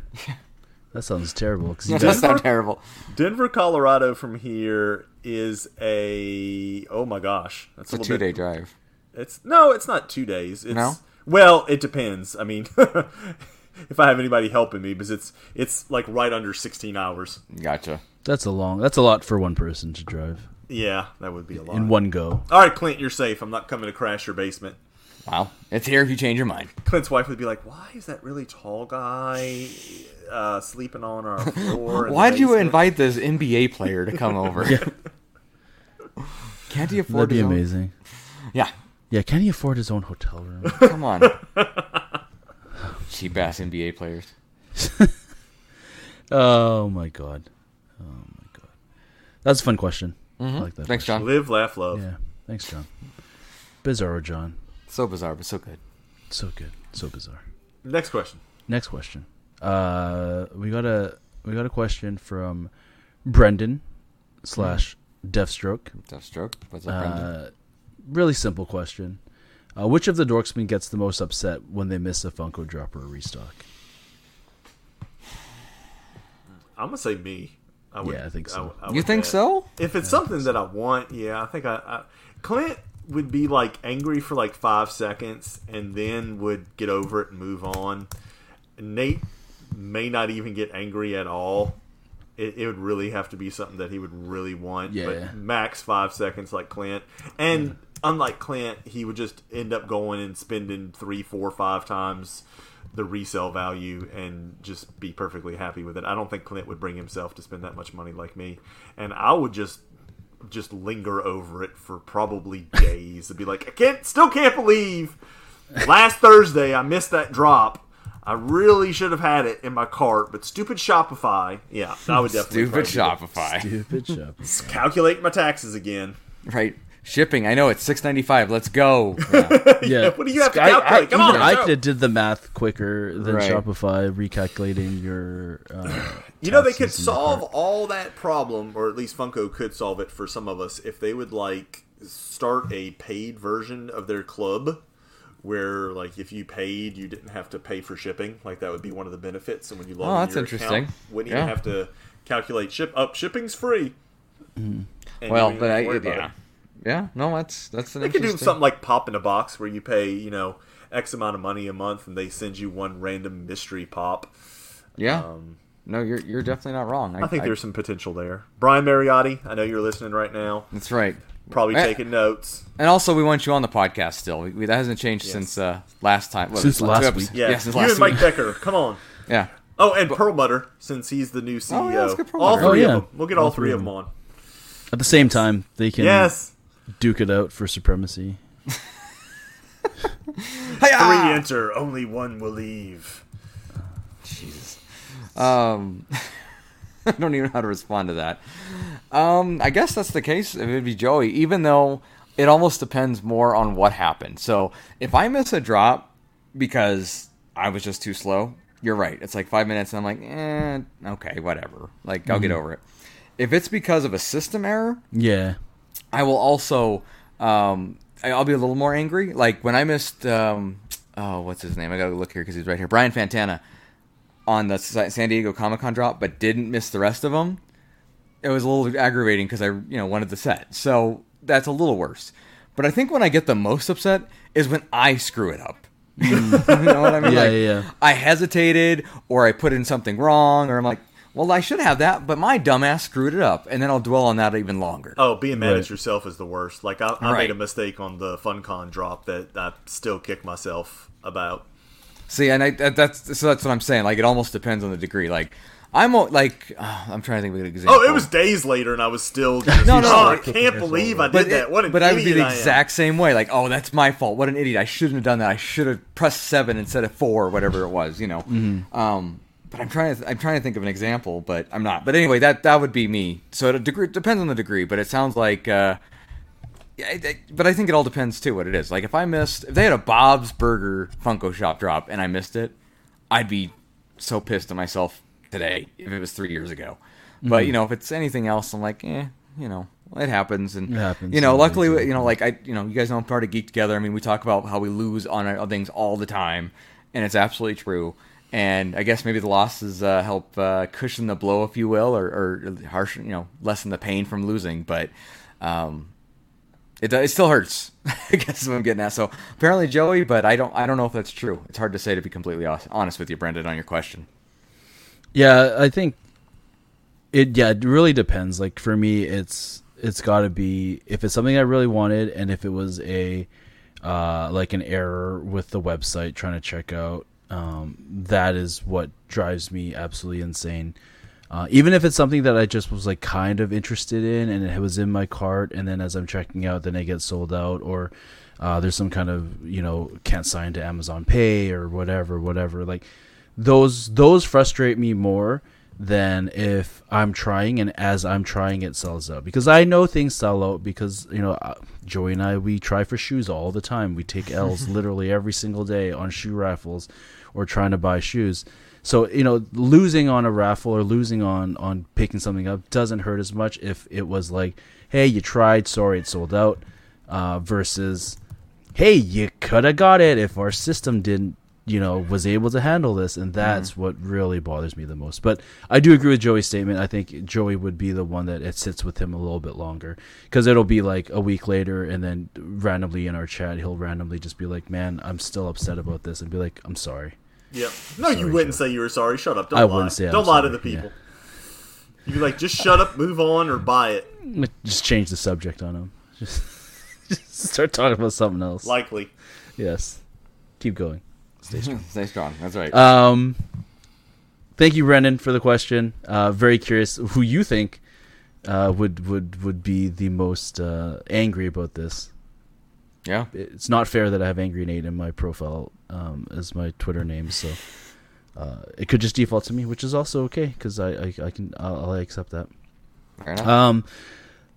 That sounds terrible. 'cause you That does got- sound terrible. Denver, Colorado from here is a oh my gosh, that's It's a a, little two day bit. drive. It's no, it's not two days. It's, No? Well, it depends. I mean, if I have anybody helping me, because it's it's like right under 16 hours. Gotcha. that's a long. That's a lot for one person to drive Yeah, that would be a lot. in one go. All right, Clint, you're safe. I'm not coming to crash your basement. Wow. It's here if you change your mind. Clint's wife would be like, "Why is that really tall guy uh, sleeping on our floor?" Why'd you invite this NBA player to come over? Can't he afford That'd be his own- amazing. Yeah. Yeah, can he afford his own hotel room? Come on. Cheap ass NBA players. oh my god. Oh my god. That's a fun question. I like that. Thanks, question. John. Live, laugh, love. Yeah. Thanks, John. Bizarro John. So bizarre, but so good. So good. So bizarre. Next question. Next question. Uh, we got a we got a question from Brendan slash Deathstroke. Deathstroke. What's up, Brendan? Uh, really simple question. Uh, which of the dorksmen gets the most upset when they miss a Funko drop or a restock? I'm gonna say me. I would, Yeah, I think so. I you think bet. so? If it's something that I want, yeah, I think I, I Clint would be like angry for like five seconds and then would get over it and move on. Nate may not even get angry at all. It, it would really have to be something that he would really want. Yeah. But max five seconds, like Clint. And unlike Clint, he would just end up going and spending three, four, five times the resale value and just be perfectly happy with it. I don't think Clint would bring himself to spend that much money like me. And I would just just linger over it for probably days. It'd be like, I can't still can't believe last Thursday I missed that drop. I really should have had it in my cart, but stupid Shopify. Yeah, I would definitely. Stupid try to Shopify. Stupid shop. it. Calculate my taxes again. Right. Shipping. I know it's six ninety five. Let's go. Yeah. What do you have to I- I- calculate? Come even on, I go. did, did the math quicker than Right. Shopify, recalculating your. Uh, You know, they could taxes in your solve cart. all that problem, or at least Funko could solve it for some of us if they would like start a paid version of their club where like if you paid you didn't have to pay for shipping like that would be one of the benefits and when you log Oh, into that's your interesting. account, wouldn't Yeah. even have to calculate ship up shipping's free And you well, but I, yeah, it. Yeah. No, that's that's an they could do something like pop in a box where you pay you know x amount of money a month and they send you one random mystery pop Yeah. um, no, you're you're definitely not wrong. I think there's some potential there. Brian Mariotti, I know you're listening right now. That's right. Probably Eh. taking notes. And also, we want you on the podcast still. We, we- that hasn't changed Yes. since uh, last time. What, Since two last week. Yeah, Yeah, since you last and Mike week. Decker, come on. Yeah. Oh, and Perlmutter, since he's the new CEO. Oh, yeah, let's get all Perlmutter. three Oh, yeah. of them. We'll get all, three of them on. At the same time, they can Yes. Duke it out for supremacy. Three enter, only one will leave. Um, I don't even know how to respond to that. Um, I guess that's the case. It would be Joey, even though it almost depends more on what happened. So if I miss a drop because I was just too slow, you're right. It's like five minutes, and I'm like, eh, okay, whatever. Like I'll get over it. If it's because of a system error, Yeah. I will also um, I'll be a little more angry. Like when I missed um, oh what's his name? I gotta look here because he's right here. Brian Fantana on the San Diego Comic Con drop, but didn't miss the rest of them. It was a little aggravating because I you know wanted the set, so that's a little worse. But I think when I get the most upset is when I screw it up. you know what I mean? Yeah, Like, yeah, yeah. I hesitated, or I put in something wrong, or I'm like, well, I should have that, but my dumbass screwed it up, and then I'll dwell on that even longer. Oh, being mad Right. at yourself is the worst. Like, I, I Right. made a mistake on the FunCon drop that I still kick myself about. See, and I that's so that's what I'm saying. Like, it almost depends on the degree. Like, I'm like, uh, I'm trying to think of an example. Oh, it was days later, and I was still. Just, No, no, oh, no. I can't believe I did but that. it- What an but I would be the I am. exact same way. Like, oh, that's my fault. What an idiot! I shouldn't have done that. I should have pressed seven instead of four, or whatever it was. You know. Mm-hmm. Um, but I'm trying to I'm trying to think of an example, but I'm not. But anyway, that that would be me. So it degree, depends on the degree, but it sounds like. Uh, yeah, I- I- but I think it all depends too what it is. Like if I missed, if they had a Bob's Burger Funko Shop drop and I missed it, I'd be so pissed at myself today if it was three years ago. But you know, if it's anything else, I'm like, eh, you know, it happens, and It happens. You know, luckily, exactly. you know, like I, you know, you guys know I'm part of Geek Together. I mean, we talk about how we lose on things all the time, and it's absolutely true. And I guess maybe the losses uh, help uh, cushion the blow, if you will, or, or harsh, you know, lessen the pain from losing. But um, it, it still hurts. I guess what I'm getting at. So apparently Joey, but I don't I don't know if that's true. It's hard to say to be completely honest with you, Brendan, on your question. Yeah, I think it. Yeah, it really depends. Like for me, it's it's got to be if it's something I really wanted, and if it was a uh, like an error with the website trying to check out. Um, that is what drives me absolutely insane. Uh, even if it's something that I just was like kind of interested in, and it was in my cart, and then as I'm checking out, then it gets sold out, or uh, there's some kind of you know can't sign to Amazon Pay or whatever, whatever. Like those those frustrate me more than if I'm trying and as I'm trying it sells out because I know things sell out because you know uh, Joey and I we try for shoes all the time we take L's literally every single day on shoe raffles or trying to buy shoes so you know losing on a raffle or losing on on picking something up doesn't hurt as much if it was like hey you tried sorry it sold out uh, versus hey, you could have got it if our system didn't, you know, was able to handle this. And that's what really bothers me the most. But I do agree with Joey's statement. I think Joey would be the one that it sits with him a little bit longer because it'll be like a week later, and then randomly in our chat, he'll randomly just be like, "Man, I'm still upset about this," and be like, "I'm sorry." Yep. No, you wouldn't say you were sorry. Shut up. Don't I lie. wouldn't say I'm Don't lie to the people. You'd be like, just shut up, move on, or buy it. Just change the subject on him. Just, just start talking about something else. Likely. yes, keep going. Stay strong. Stay strong. That's right. Um, thank you, Brendan, for the question. Uh, very curious who you think uh, would would would be the most uh, angry about this. Yeah. It's not fair that I have Angry Nate in my profile um, as my Twitter name. So uh, it could just default to me, which is also okay because I, I I can I'll, I'll accept that. Um,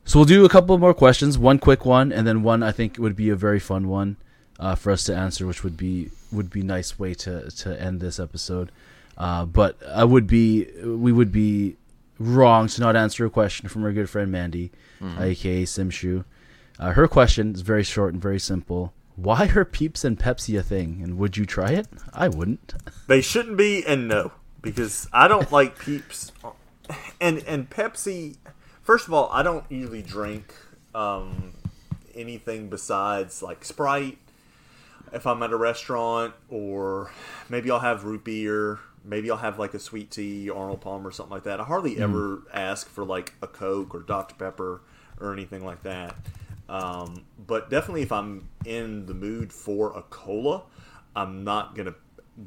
so we'll do a couple more questions, one quick one, and then one I think would be a very fun one uh, for us to answer, which would be would be nice way to to end this episode. Uh, but I would be we would be wrong to not answer a question from our good friend Mandy, aka Simshu. Uh, her question is very short and very simple. Why are Peeps and Pepsi a thing, and would you try it? I wouldn't. They shouldn't be, and no, because I don't like Peeps, and and Pepsi. First of all, I don't usually drink um, anything besides like Sprite. If I'm at a restaurant, or maybe I'll have root beer, maybe I'll have like a sweet tea, Arnold Palmer, or something like that. I hardly ever ask for like a Coke or Dr Pepper or anything like that. Um, but definitely, if I'm in the mood for a cola, I'm not gonna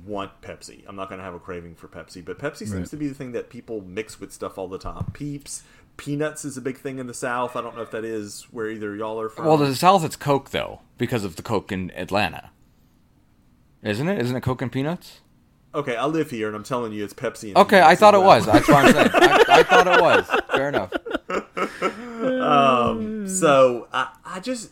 want Pepsi. I'm not gonna have a craving for Pepsi. But Pepsi seems Right. to be the thing that people mix with stuff all the time. Peeps, peanuts is a big thing in the South. I don't know if that is where either y'all are from. well, the South it's Coke though because of the Coke in Atlanta, isn't it? Isn't it Coke and peanuts? okay, I live here, and I'm telling you, it's Pepsi. And Okay, I thought it was. That's what I'm saying. I, I thought it was. Fair enough. So I, I just,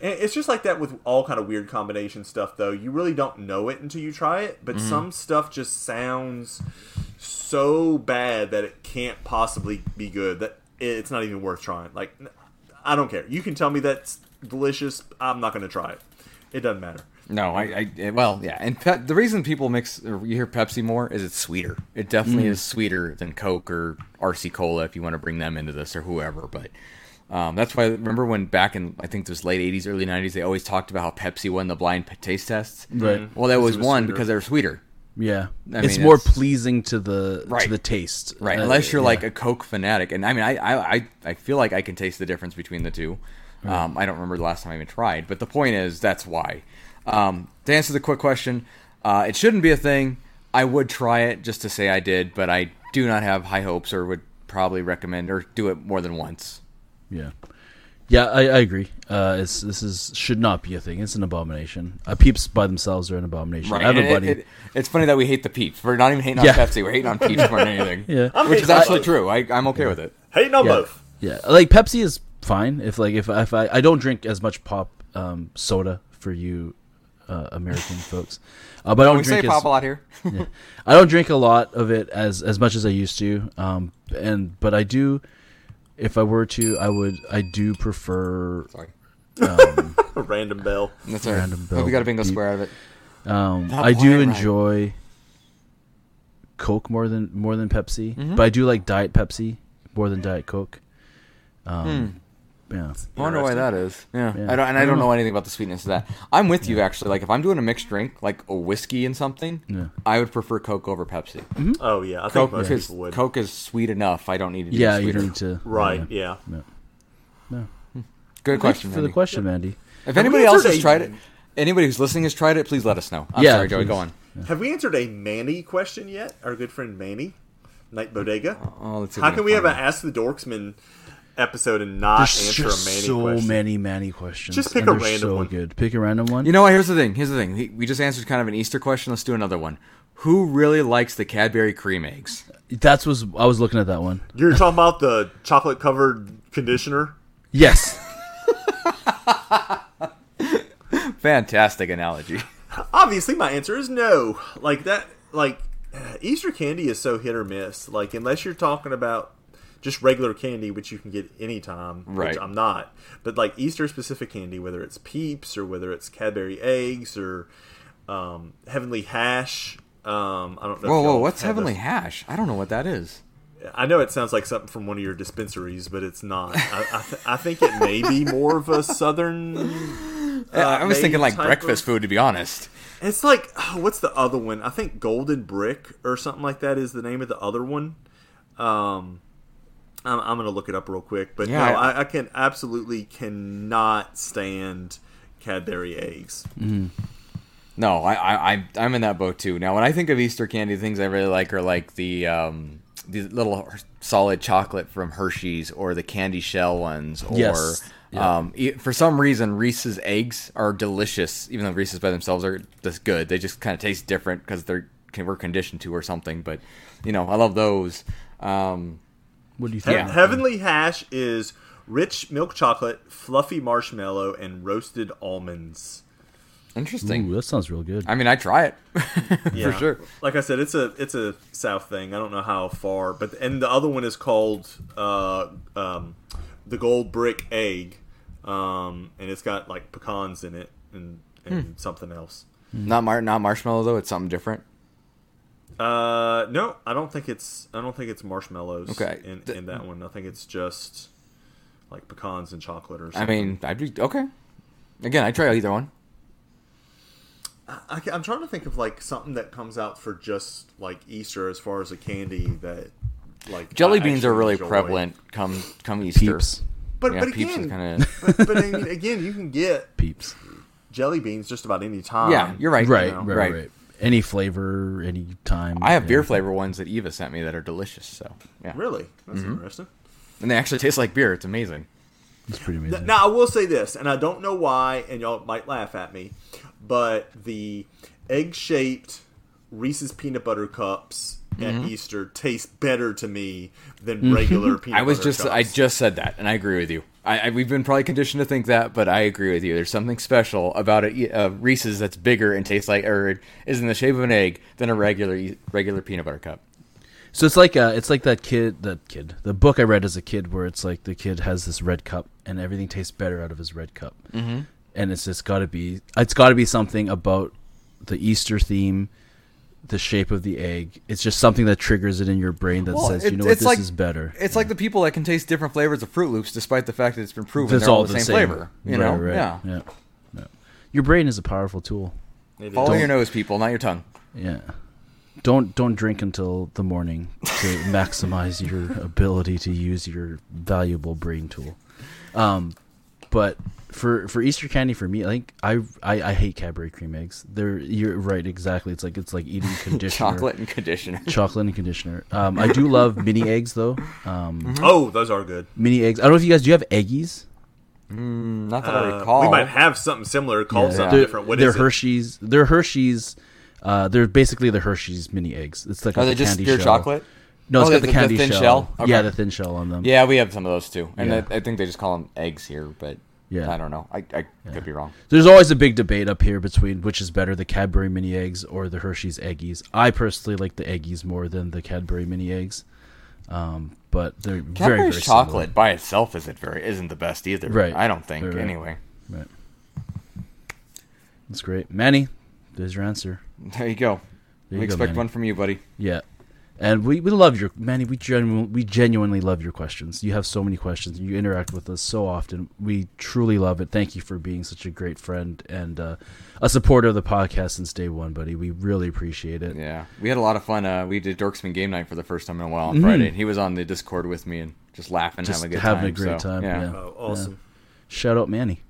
it's just like that with all kind of weird combination stuff. Though you really don't know it until you try it. But Mm-hmm. some stuff just sounds so bad that it can't possibly be good. That it's not even worth trying. Like I don't care. You can tell me that's delicious. I'm not going to try it. It doesn't matter. No, I, I well, yeah, and pe- the reason people mix or you hear Pepsi more is it's sweeter. It definitely is sweeter than Coke or RC Cola if you want to bring them into this or whoever. But um, that's why remember when back in I think this late '80s, early '90s, they always talked about how Pepsi won the blind taste tests. Right. Well, that was was one sweeter. because they were sweeter. Yeah, I it's mean, more it's- pleasing to the to Right. the taste, Right, Uh, unless you're yeah. like a Coke fanatic, and I mean, I, I, I, I feel like I can taste the difference between the two. Um, I don't remember the last time I even tried, but the point is that's why. Um, to answer the quick question, uh, it shouldn't be a thing. I would try it just to say I did, but I do not have high hopes, or would probably recommend or do it more than once. Yeah, yeah, I, I agree. Uh, it's this is should not be a thing. It's an abomination. Uh, peeps by themselves are an abomination. I have a it- buddy. it- it's funny that we hate the peeps. We're not even hating on Yeah. Pepsi. We're hating on peeps more than anything. yeah, I'm which is actually true. I, I'm okay with it. Hating on yeah, both. yeah. Like Pepsi is fine if like if if I I don't drink as much pop um, soda for you uh, American folks, uh, but I don't We say drink pop as, a lot here. I don't drink a lot of it as as much as I used to. Um, and but I do. If I were to, I would. I do prefer. Sorry, Um, A random bell. that's all right. Random Hope we got a bingo beep. square out of it. Um, I do quite right. enjoy Coke more than more than Pepsi, Mm-hmm. but I do like Diet Pepsi more than Diet Coke. Um, Yeah, I wonder why that is. Yeah, Yeah. I don't, and I I don't don't know. know anything about the sweetness of that. I'm with you actually. Like if I'm doing a mixed drink, like a whiskey and something, Yeah. I would prefer Coke over Pepsi. Mm-hmm. Oh yeah, I think Coke, most because people would. Coke is sweet enough. I don't need to. Do yeah, it you sweeter. need to. Right. Yeah. Yeah. Good Thanks question for the Mandy. question, Mandy. If Have anybody else has a- tried it, anybody who's listening has tried it, please let us know. I'm Yeah, sorry, Joey. please. Go on. Have we answered a Manny question yet? Our good friend Manny, Night Bodega. Oh, let's see How can we have an Ask the Dorksmen episode and not There's answer just a Manny so question? many Manny questions. Just pick and a they're random so one. Good. Pick a random one. You know what? Here's the thing. Here's the thing. We just answered kind of an Easter question. Let's do another one. Who really likes the Cadbury cream eggs? That's was I was looking at that one. You're talking about the chocolate covered conditioner? Yes. Fantastic analogy. Obviously, my answer is no. Like that, like Easter candy is so hit or miss. Like unless you're talking about just regular candy, which you can get anytime, Right. which I'm not. But like Easter specific candy, whether it's Peeps or whether it's Cadbury eggs or um, Heavenly Hash. Um, I don't know. Whoa, whoa! What's Heavenly those- Hash? I don't know what that is. I know it sounds like something from one of your dispensaries, but it's not. I, I, th- I think it may be more of a southern. uh, I was thinking like breakfast of- food, to be honest. It's like oh, what's the other one? I think Golden Brick or something like that is the name of the other one. Um, I'm, I'm gonna look it up real quick, but Yeah, no, I- I, I can absolutely cannot stand Cadbury eggs. No, I, I, I, I'm in that boat too. Now, when I think of Easter candy, the things I really like are like the, um, the little solid chocolate from Hershey's or the candy shell ones. Or, Yes. Yeah. um, e- for some reason, Reese's eggs are delicious, even though Reese's by themselves are this good. They just kind of taste different because they're we're conditioned to or something. But you know, I love those. Um, What do you He- think? Heavenly Hash is rich milk chocolate, fluffy marshmallow, and roasted almonds. interesting. Ooh, that sounds real good. I mean, I try it Yeah. for sure. Like I said, it's a it's a South thing. I don't know how far, but and the other one is called uh, um, the Gold Brick Egg, um, and it's got like pecans in it and and Hmm. something else. Not mar- not marshmallow though. It's something different. Uh, no, I don't think it's I don't think it's marshmallows. Okay. in, in that one, I think it's just like pecans and chocolate or something. I mean, I'd be okay. Again, I try either one. I, am trying to think of like something that comes out for just like Easter as far as a candy that like Jelly I beans are really enjoy. prevalent come come Easter. Peeps. But Yeah, but Peeps is again, kinda- but, but I mean, again, you can get Peeps. jelly beans just about any time. Yeah, you're right. Right, know, right, right. right, Any flavor, any time. I have beer flavor ones that Eva sent me that are delicious. So yeah, Really, that's Mm-hmm. interesting. and they actually taste like beer. It's amazing. It's pretty amazing. Now I will say this, and I don't know why, and y'all might laugh at me, but the egg-shaped Reese's peanut butter cups Mm-hmm. at Easter taste better to me than regular peanut. I was just cups. I just said that, and I agree with you. I, I we've been probably conditioned to think that, but I agree with you. There's something special about a uh, Reese's that's bigger and tastes like, or is in the shape of an egg than a regular regular peanut butter cup. So it's like uh, it's like that kid, that kid, the book I read as a kid, where it's like the kid has this red cup and everything tastes better out of his red cup, mm-hmm. and it's just got to be, it's got to be something about the Easter theme, the shape of the egg. It's just something that triggers it in your brain that Well, says, it- you know what, this like- is better. It's like the people that can taste different flavors of Froot Loops, despite the fact that it's been proven It's they're all the same, flavor. You Right, know, right, yeah. yeah, yeah. Your brain is a powerful tool. It Follow is. your nose, people, not your tongue. Yeah. Don't don't drink until the morning to maximize your ability to use your valuable brain tool. Um, but for for Easter candy for me, I think I I, I hate Cadbury cream eggs. They're you're right exactly. It's like it's like eating conditioner, Chocolate and conditioner. chocolate and conditioner. Um, I do love mini eggs though. Um, Oh, those are good. mini eggs. I don't know if you guys do you have eggies. Mm, not that I Uh, recall. we might have something similar called Yeah. something They're, different. What they're is it? Hershey's. They're Hershey's. Uh, they're basically the Hershey's mini eggs. It's like Are a they just pure shell. chocolate? No, it's Oh, got the- the, the candy thin shell. shell? Okay. Yeah, the thin shell on them. Yeah, we have some of those too, and Yeah. I, I think they just call them eggs here, but Yeah. I don't know. I, I could be wrong. There's always a big debate up here between which is better, the Cadbury mini eggs or the Hershey's Eggies. I personally like the Eggies more than the Cadbury mini eggs, um, but they're very Cadbury's very chocolate by itself isn't very isn't the best either. Right. I don't think Right, right. anyway. Similar. Right. That's great, Manny. There's your answer. There you go. There we go, expect Manny. one from you, buddy. Yeah, and we, we love your Manny. We genu- we genuinely love your questions. You have so many questions. You interact with us so often. We truly love it. Thank you for being such a great friend and uh, a supporter of the podcast since day one, buddy. We really appreciate it. Yeah, we had a lot of fun. Uh, we did Dorksmen game night for the first time in a while on Mhm. Friday. He was on the Discord with me and just laughing, Just having a good having time. a great so, time, yeah. Oh, awesome. Shout out Manny.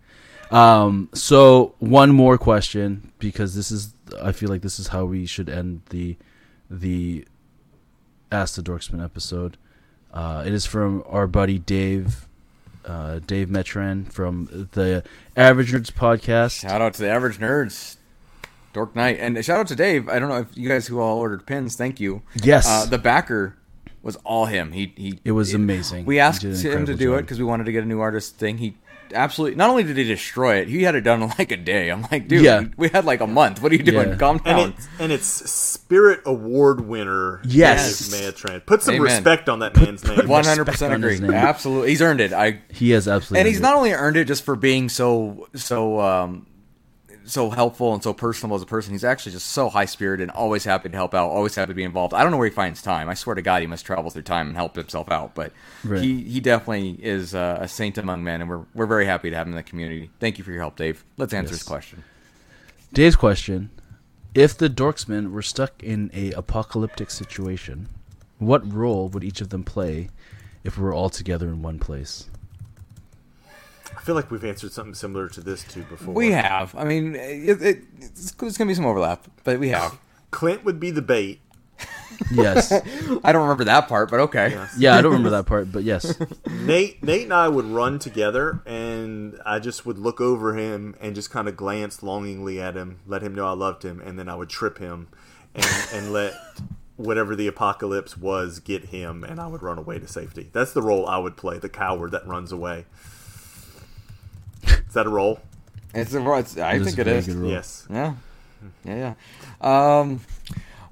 Um, so one more question because this is I feel like this is how we should end the the Ask the Dorksmen episode. Uh, it is from our buddy Dave uh, Dave Metran from the Average Nerds podcast. Shout out to the average nerds, Dork Night, and shout out to Dave. I don't know if you guys who all ordered pins, thank you. Yes. uh, the backer was all him. He he. It was amazing. We asked him to do it because we wanted to get a new artist thing. He absolutely not only did he destroy it, he had it done in like a day. I'm like, dude, Yeah. we had like a month. What are you doing? Yeah. Calm down. And it's and it's Spirit Award winner. Yes. Dave Matran. Put some Amen. respect on that man's name. One hundred percent on his agree. name. Absolutely, he's earned it. I He has absolutely, and he's earned not only earned it just for being so so um so helpful and so personal as a person he's actually just so high spirited and always happy to help out always happy to be involved i don't know where he finds time i swear to god he must travel through time and help himself out but Right. he he definitely is uh, a saint among men and we're we're very happy to have him in the community thank you for your help dave let's answer Yes. his question Dave's question: If the Dorksmen were stuck in a apocalyptic situation, what role would each of them play if we were all together in one place? I feel like we've answered something similar to this too before. we have i mean it, it, it's, there's gonna be some overlap but we have Clint would be the bait. Yes. i don't remember that part but okay Yes. yeah, I don't remember that part, but yes. Nate, Nate and I would run together, and I just would look over him and just kind of glance longingly at him, let him know I loved him, and then I would trip him, and, and let whatever the apocalypse was get him, and I would run away to safety. That's the role I would play, the coward that runs away. Is that a role? It's, a, it's I It is think a it very is. good. Yes. Yeah, yeah, yeah. Um,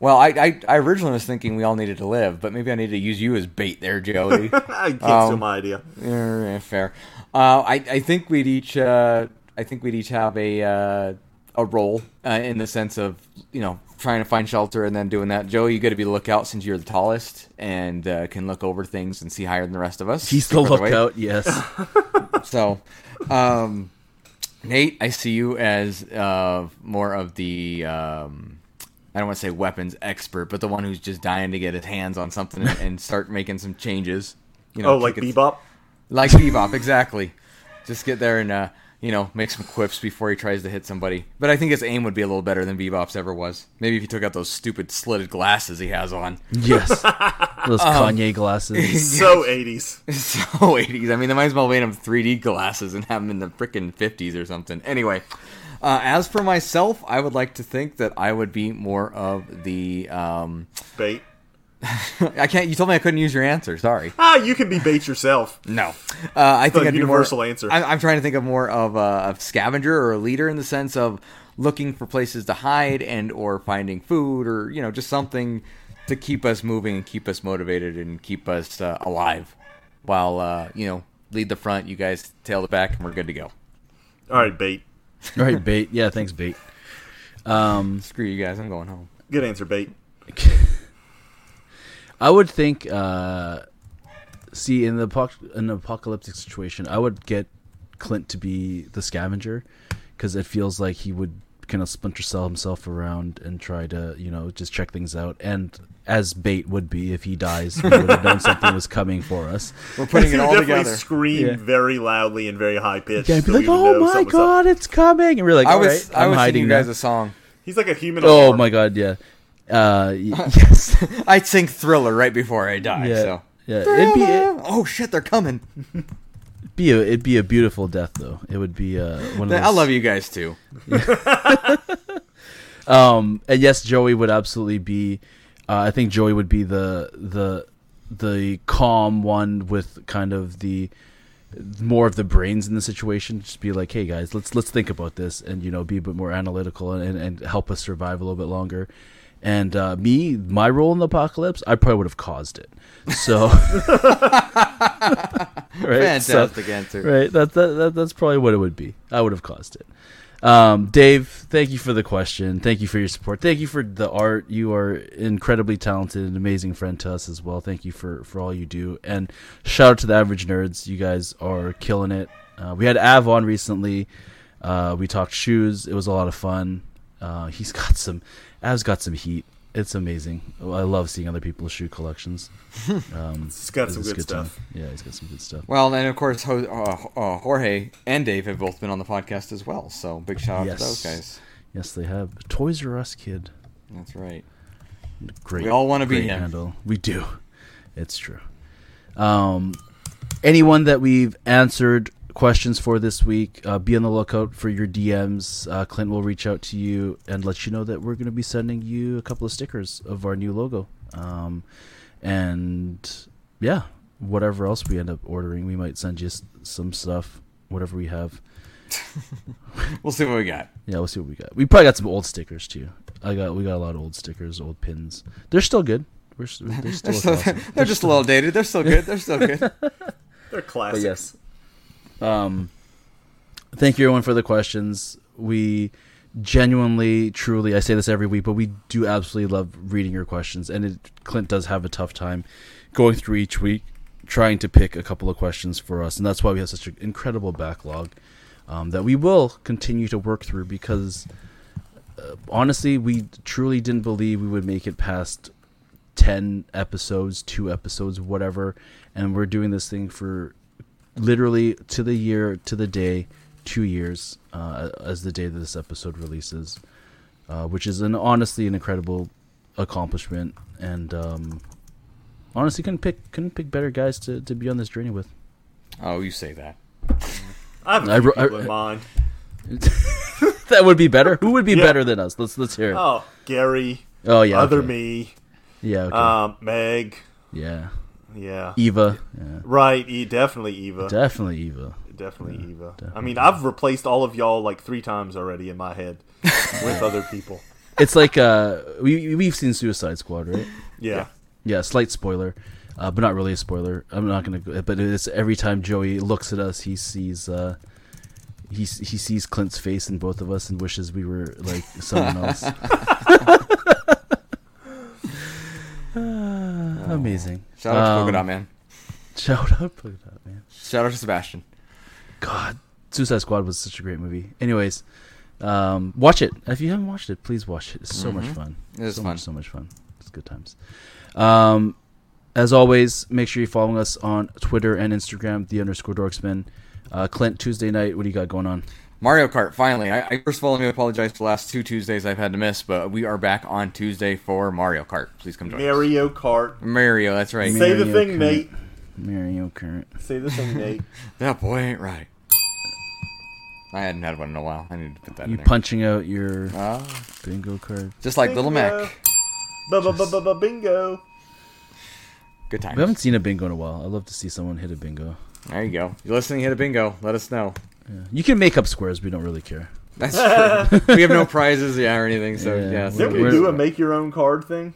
well, I, I I originally was thinking we all needed to live, but maybe I need to use you as bait there, Joey. I can't Um, steal my idea. Yeah, fair. Uh, I I think we'd each uh, I think we'd each have a uh, a role uh, in the sense of you know trying to find shelter and then doing that. Joey, you got to be the lookout since you're the tallest and uh, can look over things and see higher than the rest of us. He's the lookout. Yes. So, um, Nate, I see you as uh, more of the um, I don't want to say weapons expert, but the one who's just dying to get his hands on something and, start making some changes. You know, oh, like Bebop? like Bebop, exactly. Just get there and uh, you know make some quips before he tries to hit somebody. But I think his aim would be a little better than Bebop's ever was. Maybe if he took out those stupid slitted glasses he has on. yes. Those Um, Kanye glasses. So 80s. so 80s. I mean, they might as well made him 3D glasses and have him in the frickin' 50s or something. Anyway, uh, as for myself, I would like to think that I would be more of the. Um, Bait. I can't. You told me I couldn't use your answer. Sorry. Ah, you can be bait yourself. No, uh, I think The I'd be universal more, answer. I'm, I'm trying to think of more of a, a scavenger or a leader in the sense of looking for places to hide and or finding food or you know just something to keep us moving and keep us motivated and keep us uh, alive, while uh, you know lead the front. You guys tail the back, and we're good to go. All right, bait. All right, bait. Yeah, thanks, bait. Um, Screw you guys. I'm going home. Good answer, bait. I would think. Uh, see, in the apoc- an apocalyptic situation, I would get Clint to be the scavenger because it feels like he would kind of splinter cell himself around and try to, you know, just check things out. And as bait would be, if he dies, we would have known something was coming for us. We're putting it all definitely together. scream Yeah. very loudly and very high pitched. Yeah, be so like, "Oh my something's up." god, it's coming!" And we're like, I was right, I I'm was hiding singing you now." guys a song. He's like a human. Oh alarm. my god, yeah. Uh, yes. I'd sing Thriller right before I die. Yeah. So. Yeah, it'd be it, oh shit, they're coming. be a it'd be a beautiful death though. It would be uh one of those, I love you guys too. Um, and yes, Joey would absolutely be. Uh, I think Joey would be the the the calm one with kind of the more of the brains in the situation. Just be like, hey guys, let's let's think about this, and you know, be a bit more analytical and, and, and help us survive a little bit longer. And uh, me, my role in the apocalypse, I probably would have caused it. So, right, So- Fantastic answer. right? That, that, that that's probably what it would be. I would have caused it. Um, Dave, thank you for the question. Thank you for your support. Thank you for the art. You are incredibly talented, and amazing friend to us as well. Thank you for for all you do. And shout out to the average nerds. You guys are killing it. Uh, we had Av on recently. Uh, we talked shoes. It was a lot of fun. Uh, he's got some. Av's got some heat. It's amazing. I love seeing other people's shoe collections. Um, He's got some it's good time. stuff. Yeah, he's got some good stuff. Well, and of course, Ho- uh, uh, Jorge and Dave have both been on the podcast as well. So big shout out Yes. to those guys. Yes, they have. Toys R Us kid. That's right. Great. We all wanna be great him. Handle. We do. It's true. Um, anyone that we've answered questions for this week, uh, be on the lookout for your DMs. Uh, Clint will reach out to you and let you know that we're going to be sending you a couple of stickers of our new logo. Um, and yeah, whatever else we end up ordering, we might send you some stuff, whatever we have. We'll see what we got. Yeah, we'll see what we got. We probably got some old stickers too. I got we got a lot of old stickers, old pins. They're still good. We're s- they're still They're, still, awesome. they're just a little dated. They're still good. They're still good. They're classics. But yes. Um, thank you everyone for the questions. We genuinely, truly, I say this every week, but we do absolutely love reading your questions, and it, Clint does have a tough time going through each week trying to pick a couple of questions for us, and that's why we have such an incredible backlog um, that we will continue to work through because uh, honestly, we truly didn't believe we would make it past 10 episodes, two episodes, whatever. And we're doing this thing for literally to the year, to the day, two years uh, as the day that this episode releases, uh, which is an honestly an incredible accomplishment. And um, honestly, couldn't pick couldn't pick better guys to, to be on this journey with. Oh, you say that. I have a I few wrote- I- people in mind. that would be better. Who would be Yeah. better than us? Let's let's hear it. Oh, Gary, Oh yeah, Other okay. Me, Yeah, okay. um, Meg. yeah. Yeah. Eva. Yeah. Right, e- definitely Eva. Definitely Eva. definitely Eva. I mean, I've replaced all of y'all like three times already in my head with other people. It's like uh, we we've seen Suicide Squad, right? Yeah. Yeah, slight spoiler, uh, but not really a spoiler. I'm not gonna. go But it's every time Joey looks at us, he sees uh, he he sees Clint's face in both of us and wishes we were like someone else. Ah, amazing. Shout out to Um, Polka Dot Man. Shout out, Polka Dot Man. Shout out to Sebastian. God, Suicide Squad was such a great movie. Anyways, um, watch it. If you haven't watched it, please watch it. It's so much fun. It is so fun. Much, so much fun. It's good times. Um, as always, make sure you're following us on Twitter and Instagram, the underscore dorksmen. Uh, Clint, Tuesday night, what do you got going on? Mario Kart, finally. I, I first of all, let me apologize for the last two Tuesdays I've had to miss, but we are back on Tuesday for Mario Kart. Please come join us. Mario Kart. Mario, that's right. Ma- Say the thing, Kart. Nate. Mario Kart. Say the thing, Nate. That boy ain't right. I hadn't had one in a while. I need to put that You in there. punching out your Ah, bingo card. just like Little Bingo. Mac. Ba-ba-ba-ba-bingo. Good times. We haven't seen a bingo in a while. I'd love to see someone hit a bingo. There you go. You're listening, hit a bingo. Let us know. Yeah. You can make up squares. We don't really care. That's true. we have no prizes, yeah, or anything. So Yeah. yeah, so Didn't we do a make your own card thing?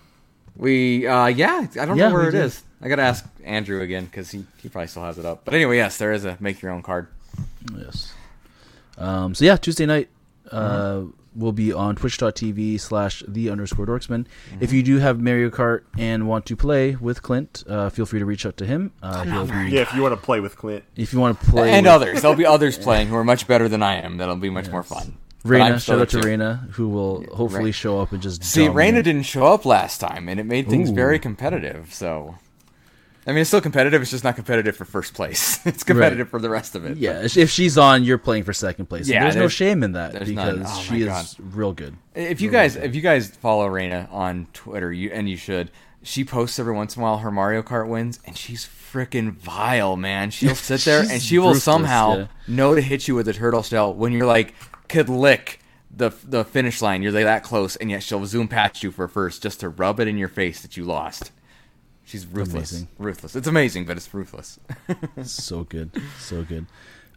we uh, yeah. I don't Yeah, know where we it did. is. I gotta ask Andrew again because he he probably still has it up. But anyway, yes, there is a make your own card. Yes. Um, so yeah, Tuesday night uh, will be on twitch.tv slash the underscore dorksmen. If you do have Mario Kart and want to play with Clint, uh, feel free to reach out to him. Uh, he'll be, Yeah, if you want to play with Clint. if you want to play and with others. There'll be others playing who are much better than I am. That'll be much more fun. But Raina, shout out to there. Raina, who will hopefully Ra- show up and just See, dominate. Raina didn't show up last time, and it made things Ooh. very competitive. So, I mean, it's still competitive. It's just not competitive for first place. it's competitive for the rest of it. Yeah, if she's on, you're playing for second place. Yeah, there's, no shame in that because. Oh she is real good. If you guys, if you guys follow Raina on Twitter, you and you should. She posts every once in a while her Mario Kart wins, and she's freaking vile, man. She'll sit there and she will ruthless, somehow yeah. know to hit you with a turtle shell when you're like could lick the the finish line. You're like that close, and yet she'll zoom past you for first just to rub it in your face that you lost. She's ruthless, Amazing. ruthless. It's amazing, but it's ruthless. so good, so good.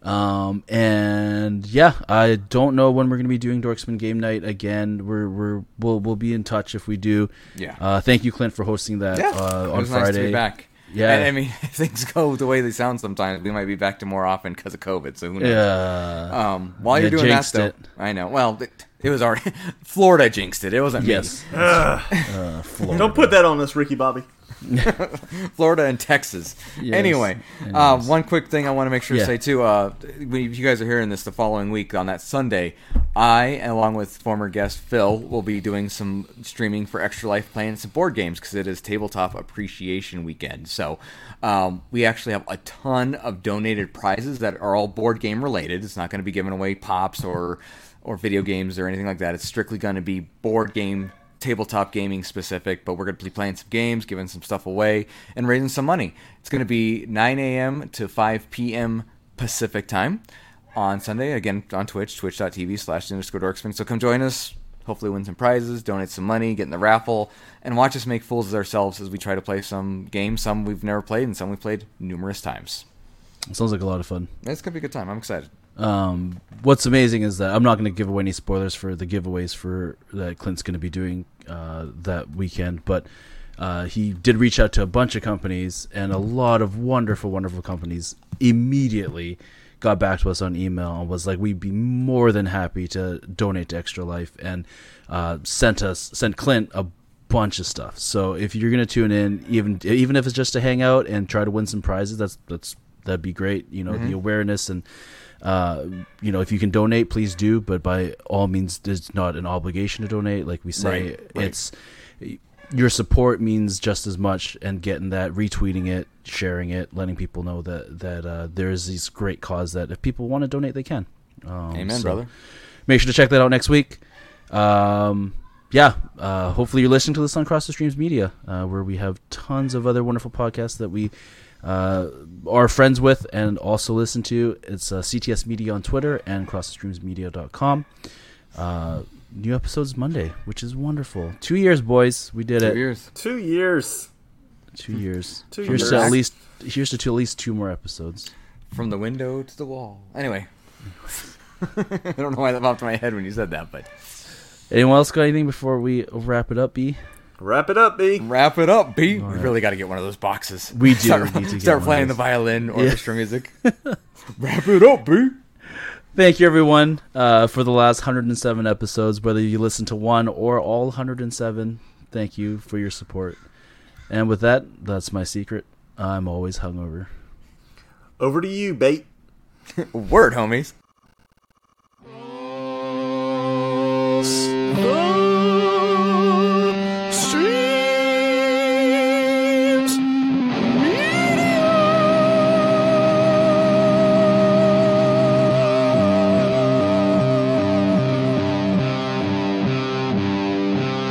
Um, and yeah, I don't know when we're going to be doing Dorksmen Game Night again. We're we're we'll we'll be in touch if we do. Yeah. Uh, thank you, Clint, for hosting that Yeah, uh, it on was Friday. nice to be back. Yeah. and I mean, if things go the way they sound sometimes, we might be back to more often because of COVID. So who knows? Yeah. Um, while you're Yeah, doing that, jinxed though, it. I know. Well, it, it was already Florida jinxed it. It wasn't yes. me. uh, Florida. Don't put that on us, Ricky Bobby. Florida and Texas. Yes. Anyway, Yes. uh, one quick thing I want to make sure Yeah. to say too. Uh, when you guys are hearing this the following week on that Sunday, I, along with former guest Phil, will be doing some streaming for Extra Life, playing some board games because it is Tabletop Appreciation Weekend. So um, we actually have a ton of donated prizes that are all board game related. It's not going to be giving away pops or or video games or anything like that. It's strictly going to be board game tabletop gaming specific, but we're going to be playing some games, giving some stuff away, and raising some money. It's going to be 9 a.m. to 5 p.m. Pacific time on Sunday, again on Twitch, twitch.tv slash underscore dorksmen. So come join us. Hopefully win some prizes, donate some money, get in the raffle, and watch us make fools of ourselves as we try to play some games, some we've never played and some we've played numerous times. Sounds like a lot of fun. It's going to be a good time. I'm excited. Um, what's amazing is that I'm not going to give away any spoilers for the giveaways for that Clint's going to be doing uh, that weekend, but uh, he did reach out to a bunch of companies, and a lot of wonderful, wonderful companies immediately got back to us on email and was like, "We'd be more than happy to donate to Extra Life," and uh, sent us sent Clint a bunch of stuff. So if you're going to tune in, even even if it's just to hang out and try to win some prizes, that's that's that'd be great. You know, the awareness and uh, you know, if you can donate, please do. But by all means, there's not an obligation to donate. Like we say, Right, right. it's your support means just as much, and getting that, retweeting it, sharing it, letting people know that that uh, there's this great cause that if people want to donate, they can. Um, Amen, so brother. Make sure to check that out next week. Um, yeah, uh, hopefully you're listening to this on Cross the Streams Media, uh, where we have tons of other wonderful podcasts that we uh, are friends with and also listen to. It's uh, CTS Media on Twitter and CrossTheStreamsMedia.com. Uh, new episodes Monday, which is wonderful. Two years, boys. We did Two it. years. Two years. Two years. Two here's years. to at least here's to, to at least two more episodes. From the window to the wall. Anyway. I don't know why that popped in my head when you said that, but Anyone else got anything before we wrap it up, B? Wrap it up, B. wrap it up, B. We right. really got to get one of those boxes. We do Start, need to get start one of playing the those. violin orchestra music. wrap it up, B. Thank you, everyone, uh, for the last 107 episodes. Whether you listen to one or all 107, thank you for your support. And with that, that's my secret. I'm always hungover. Over to you, bait. Word, homies.